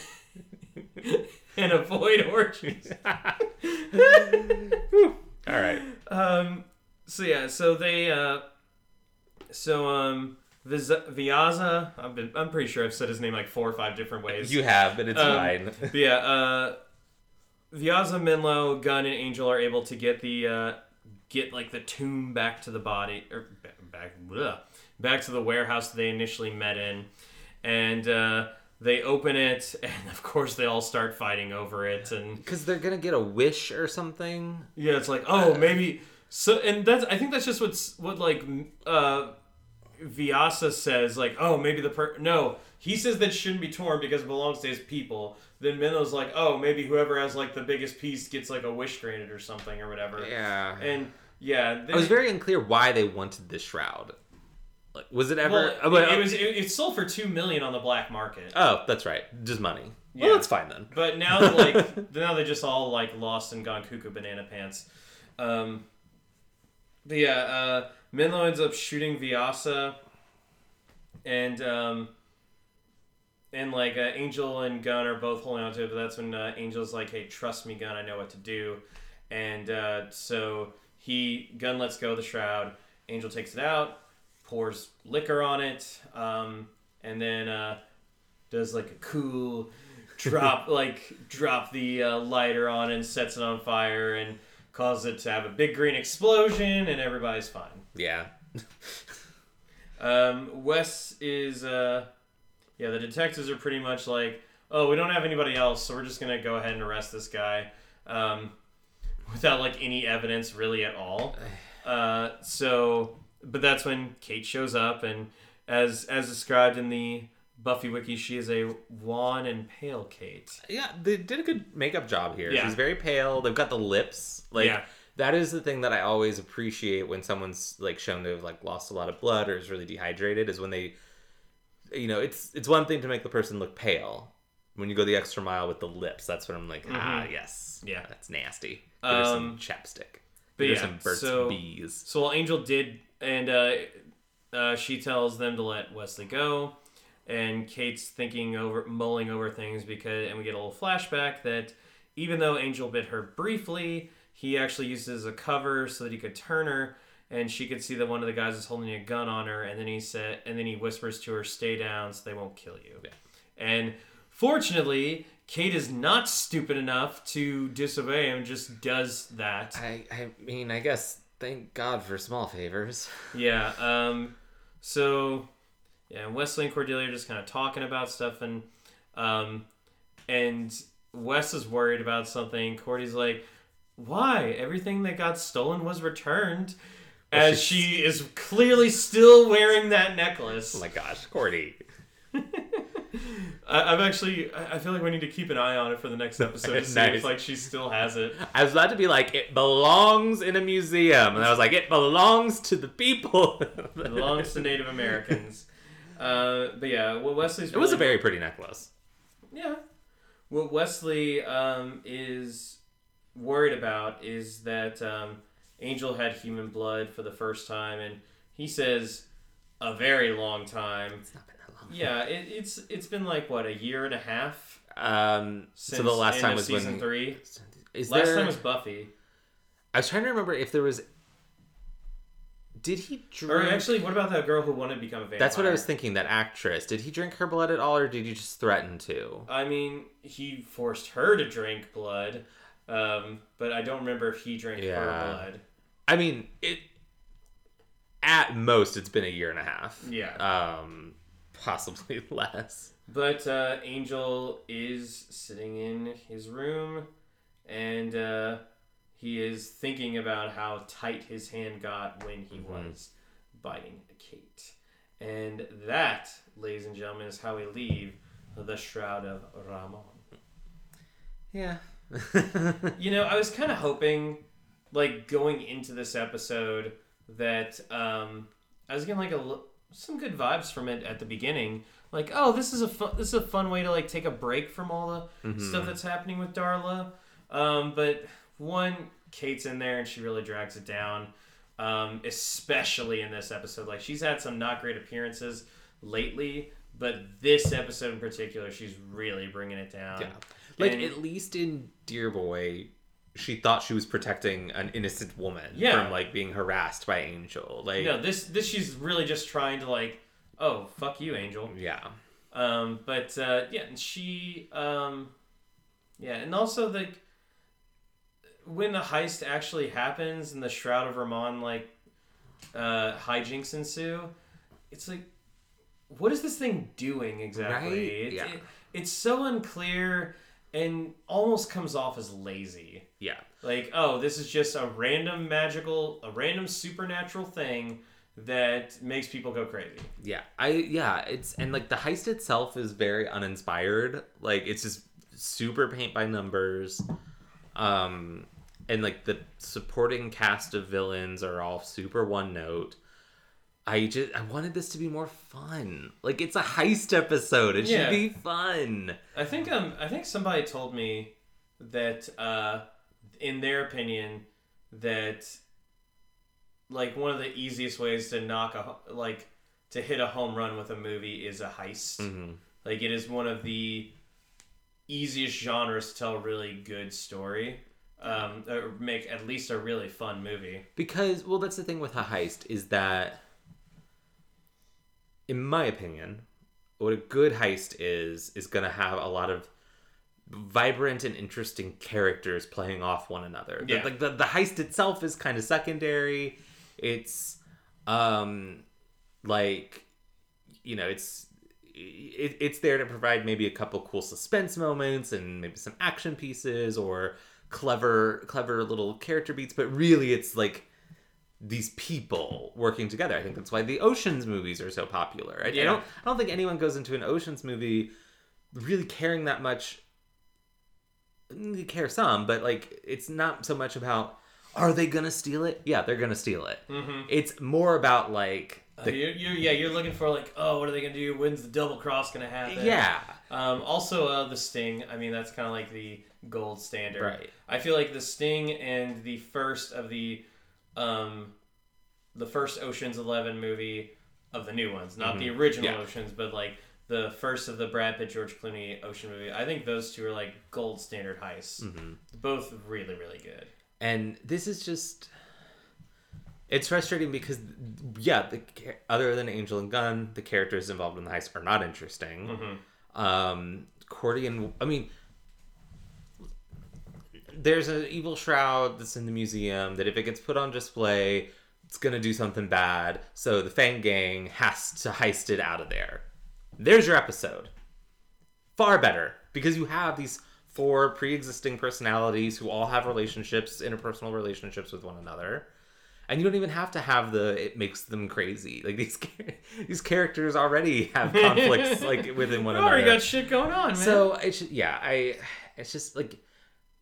and avoid orgies. all right Um. So yeah. So they. Uh. So um. Viz- Viaza. I've been. I'm pretty sure I've said his name like four or five different ways. you have but it's Um, fine But yeah, uh, Vyaza, Menlo, Gunn, and Angel are able to get the uh, get like the tomb back to the body or back bleh, back to the warehouse they initially met in, and uh, they open it, and of course they all start fighting over it, and because they're gonna get a wish or something yeah, it's like oh maybe so, and that's I think that's just what's what like uh, Vyasa says like oh maybe the per no he says that shouldn't be torn because it belongs to his people. Then Minnow's like oh maybe whoever has like the biggest piece gets like a wish granted or something or whatever. yeah And yeah, it was very unclear why they wanted this shroud Like, was it ever? Well, oh, it, it was it, it sold for two million on the black market. oh, that's right. Just money. Yeah. Well, that's fine then. But now, like now they just all like lost and gone cuckoo banana pants. Um, but yeah, uh, Menlo ends up shooting Vyasa, and um, and like uh, Angel and Gunn are both holding on to it. But that's when uh, Angel's like, "Hey, trust me, Gunn. I know what to do." And uh, so he Gunn lets go of the shroud. Angel takes it out, pours liquor on it, um, and then uh, does like a cool drop like drop the uh, lighter on and sets it on fire and causes it to have a big green explosion and everybody's fine. Yeah. Um, Wes is uh, yeah, the detectives are pretty much like, oh, we don't have anybody else, so we're just gonna go ahead and arrest this guy, um, without like any evidence really at all. Uh, so, but that's when Kate shows up, and as as described in the Buffy wiki, she is a wan and pale Kate. Yeah, they did a good makeup job here. Yeah. She's very pale. They've got the lips. Like Yeah. That is the thing that I always appreciate when someone's like shown to have like lost a lot of blood or is really dehydrated is when they you know, it's it's one thing to make the person look pale. When you go the extra mile with the lips, that's when I'm like, ah, yes. Mm-hmm. Yeah. That's nasty. Give her some Um, chapstick. but Give yeah, some Burt's so- Bees. So while Angel did, and uh, uh, she tells them to let Wesley go, and Kate's thinking over, mulling over things because, and we get a little flashback that even though Angel bit her briefly, he actually used it as a cover so that he could turn her, and she could see that one of the guys is holding a gun on her, and then he said, and then he whispers to her, "Stay down, so they won't kill you." Yeah. And fortunately. Kate is not stupid enough to disobey him, just does that. I I mean, I guess thank God for small favors. Yeah. Um. So, yeah, Wesley and Cordelia are just kind of talking about stuff, and um, and Wes is worried about something. Cordy's like, "Why? Everything that got stolen was returned." Well, As she's- she is clearly still wearing that necklace. Oh my gosh, Cordy. I, I've actually, I feel like we need to keep an eye on it for the next episode to see Nice. if like she still has it. I was about to be like, it belongs in a museum, and I was like, it belongs to the people. It belongs to Native Americans. Uh, but yeah, well, Wesley's. It was a very pretty necklace. Yeah. Well, Wesley um, is worried about is that um, Angel had human blood for the first time, and he says a very long time. It's not been that long. Yeah, it, it's it's been like what a year and a half Um. since so the last time was season when. three. Is Last there? time was Buffy, I was trying to remember if there was. Did he drink? or actually, what about that girl who wanted to become a vampire? That's what I was thinking. That actress. Did he drink her blood at all, or did he just threaten to? I mean, he forced her to drink blood, um, but I don't remember if he drank Yeah. her blood. I mean, it. At most, it's been a year and a half. Yeah. Um, possibly less. But uh, Angel is sitting in his room and uh, he is thinking about how tight his hand got when he was biting Kate. And that, ladies and gentlemen, is how we leave the Shroud of Rahmon. Yeah. You know, I was kind of hoping, like, going into this episode, that um, I was getting like a some good vibes from it at the beginning. Like, oh, this is a fun, this is a fun way to like take a break from all the stuff that's happening with Darla. Um, but one, Kate's in there and she really drags it down, um, especially in this episode. Like, she's had some not great appearances lately, but this episode in particular, she's really bringing it down. Yeah. Like And- at least in Dear Boy, she thought she was protecting an innocent woman Yeah. from like being harassed by Angel. Like No, this this she's really just trying to like, oh fuck you, Angel. yeah. Um, but uh, yeah, and she, um, yeah, and also like when the heist actually happens and the Shroud of Rahmon like uh, hijinks ensue, it's like, what is this thing doing exactly? Right? It- Yeah. it- it's so unclear and almost comes off as lazy. Yeah. Like, oh, this is just a random magical, a random supernatural thing that makes people go crazy. Yeah. I yeah, it's and like the heist itself is very uninspired. Like it's just super paint by numbers. Um and like the supporting cast of villains are all super one note. I just I wanted this to be more fun. Like it's a heist episode. It Yeah. should be fun. I think um I think somebody told me that uh in their opinion that like one of the easiest ways to knock a like to hit a home run with a movie is a heist. Mm-hmm. Like it is one of the easiest genres to tell a really good story. Um, or make at least a really fun movie. Because well, that's the thing with a heist is that, in my opinion, what a good heist is is gonna have a lot of vibrant and interesting characters playing off one another. The- Like the, the heist itself is kind of secondary. It's um like you know, it's it, it's there to provide maybe a couple cool suspense moments and maybe some action pieces or clever clever little character beats, but really it's like these people working together. I think that's why the Oceans movies are so popular. I, I don't I don't think anyone goes into an Oceans movie really caring that much They care some, but like it's not so much about are they gonna steal it? Yeah, they're gonna steal it. Mm-hmm. It's more about like Uh, you're, you're, yeah, you're looking for like, oh, what are they gonna do? When's the double cross gonna happen? yeah, Um, also, uh, the Sting. I mean, that's kind of like the gold standard. Right. I feel like the Sting and the first of the, um, the first Ocean's Eleven movie of the new ones, not the original Mm-hmm. Yeah. Oceans, but like the first of the Brad Pitt George Clooney Ocean movie. I think those two are like gold standard heists. Mm-hmm. Both really, really good. and this is just it's frustrating because yeah, the other than Angel and Gunn, the characters involved in the heist are not interesting. Mm-hmm. Um, Cordy and I mean, there's an evil shroud that's in the museum that if it gets put on display, it's gonna do something bad. So the Fang Gang has to heist it out of there. There's your episode. Far better because you have these four pre-existing personalities who all have relationships, interpersonal relationships with one another. And you don't even have to have the it makes them crazy. Like these these characters already have conflicts like within one another. already got shit going on, man. So it's yeah, I it's just like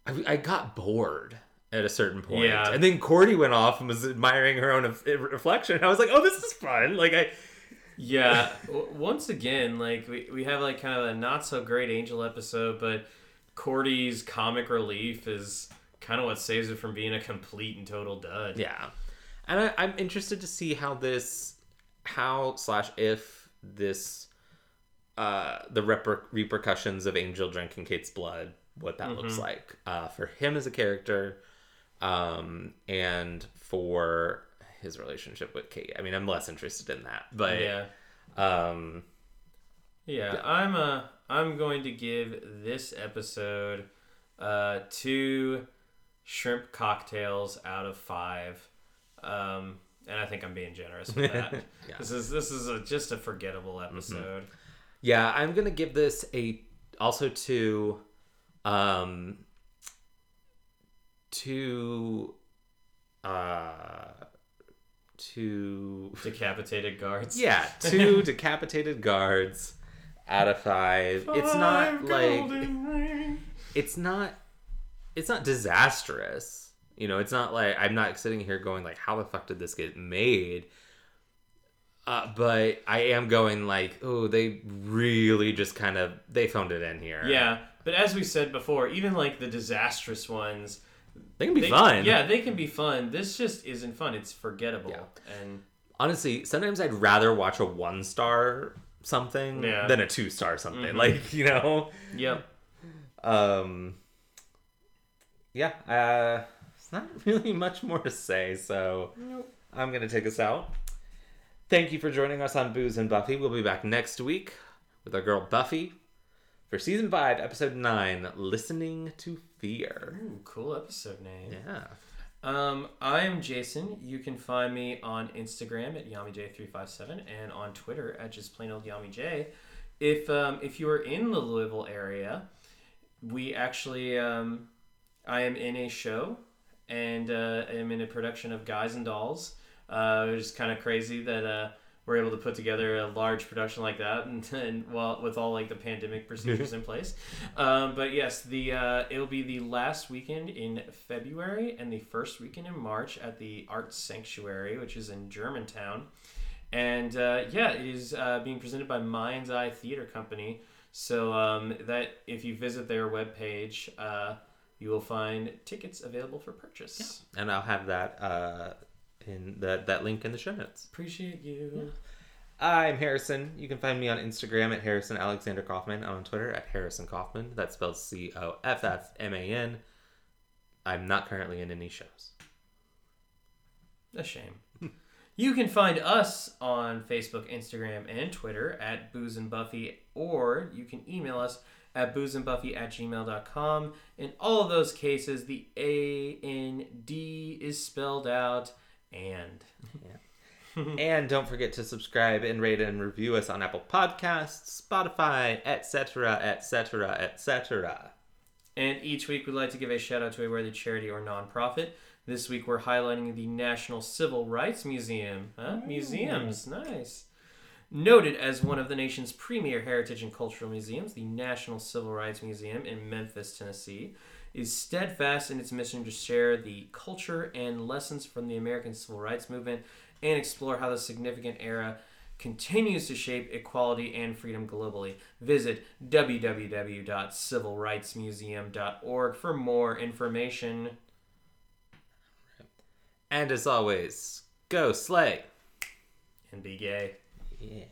I, I got bored at a certain point. Yeah. and then Cordy went off and was admiring her own reflection. I was like, oh, this is fun. Like I Yeah. once again, like we, we have like kind of a not so great Angel episode, but Cordy's comic relief is kind of what saves it from being a complete and total dud. yeah, and I, I'm interested to see how this how slash if this uh the reper- repercussions of Angel drinking Kate's blood what that looks like uh for him as a character um and for his relationship with Kate. I mean, I'm less interested in that, but Yeah. um Yeah, I'm uh I'm going to give this episode uh two shrimp cocktails out of five. Um and I think I'm being generous with that. Yeah. Mm-hmm. This is this is a, just a forgettable episode. Yeah, I'm gonna give this a also to um to uh to Decapitated guards. yeah two decapitated guards out of five. It's not like it's not it's not disastrous. You know, it's not like I'm not sitting here going like, how the fuck did this get made? Uh, but I am going like, oh, they really just kind of they phoned it in here. Yeah, but as we said before, even like the disastrous ones, they can be they, fun. Yeah, they can be fun. This just isn't fun. It's forgettable. Yeah. And honestly, sometimes I'd rather watch a one star something Yeah. than a two star something. Mhm. Like you know, yep. um, yeah. Uh, it's not really much more to say, so I'm gonna take us out. Thank you for joining us on Booze and Buffy. We'll be back next week with our girl Buffy for season five, episode nine, "Listening to Fear." Ooh, cool episode name. Yeah. Um, I'm Jason. You can find me on Instagram at YamiJ357 and on Twitter at just plain old YamiJ. If um, if you are in the Louisville area, we actually um, I am in a show and uh, I am in a production of Guys and Dolls. Uh, it was kind of crazy that uh, we're able to put together a large production like that, and, and well, with all like the pandemic procedures in place. Um, but yes, the uh, it'll be the last weekend in February and the first weekend in March at the Art Sanctuary, which is in Germantown. And uh, yeah, it is uh, being presented by Mind's Eye Theater Company. So um, that if you visit their webpage, uh, you will find tickets available for purchase. And I'll have that uh, in the, that link in the show notes. Appreciate you. I'm Harrison. You can find me on Instagram at Harrison Alexander Coffman, on Twitter at Harrison Coffman. That spells C O F F M A N. I'm not currently in any shows. A shame. you can find us on Facebook, Instagram, and Twitter at Booze and Buffy, or you can email us at boozeandbuffy at gmail.com. In all of those cases, the A N D is spelled out and. Yeah. and don't forget to subscribe and rate and review us on Apple Podcasts, Spotify, etc., etc., etc. And each week we'd like to give a shout out to a worthy charity or nonprofit. This week we're highlighting the National Civil Rights Museum. Huh? Museums, nice. Noted as one of the nation's premier heritage and cultural museums, the National Civil Rights Museum in Memphis, Tennessee, is steadfast in its mission to share the culture and lessons from the American Civil Rights Movement and explore how the significant era continues to shape equality and freedom globally. Visit www.civilrightsmuseum.org for more information. And as always, go slay. And be gay. Yeah.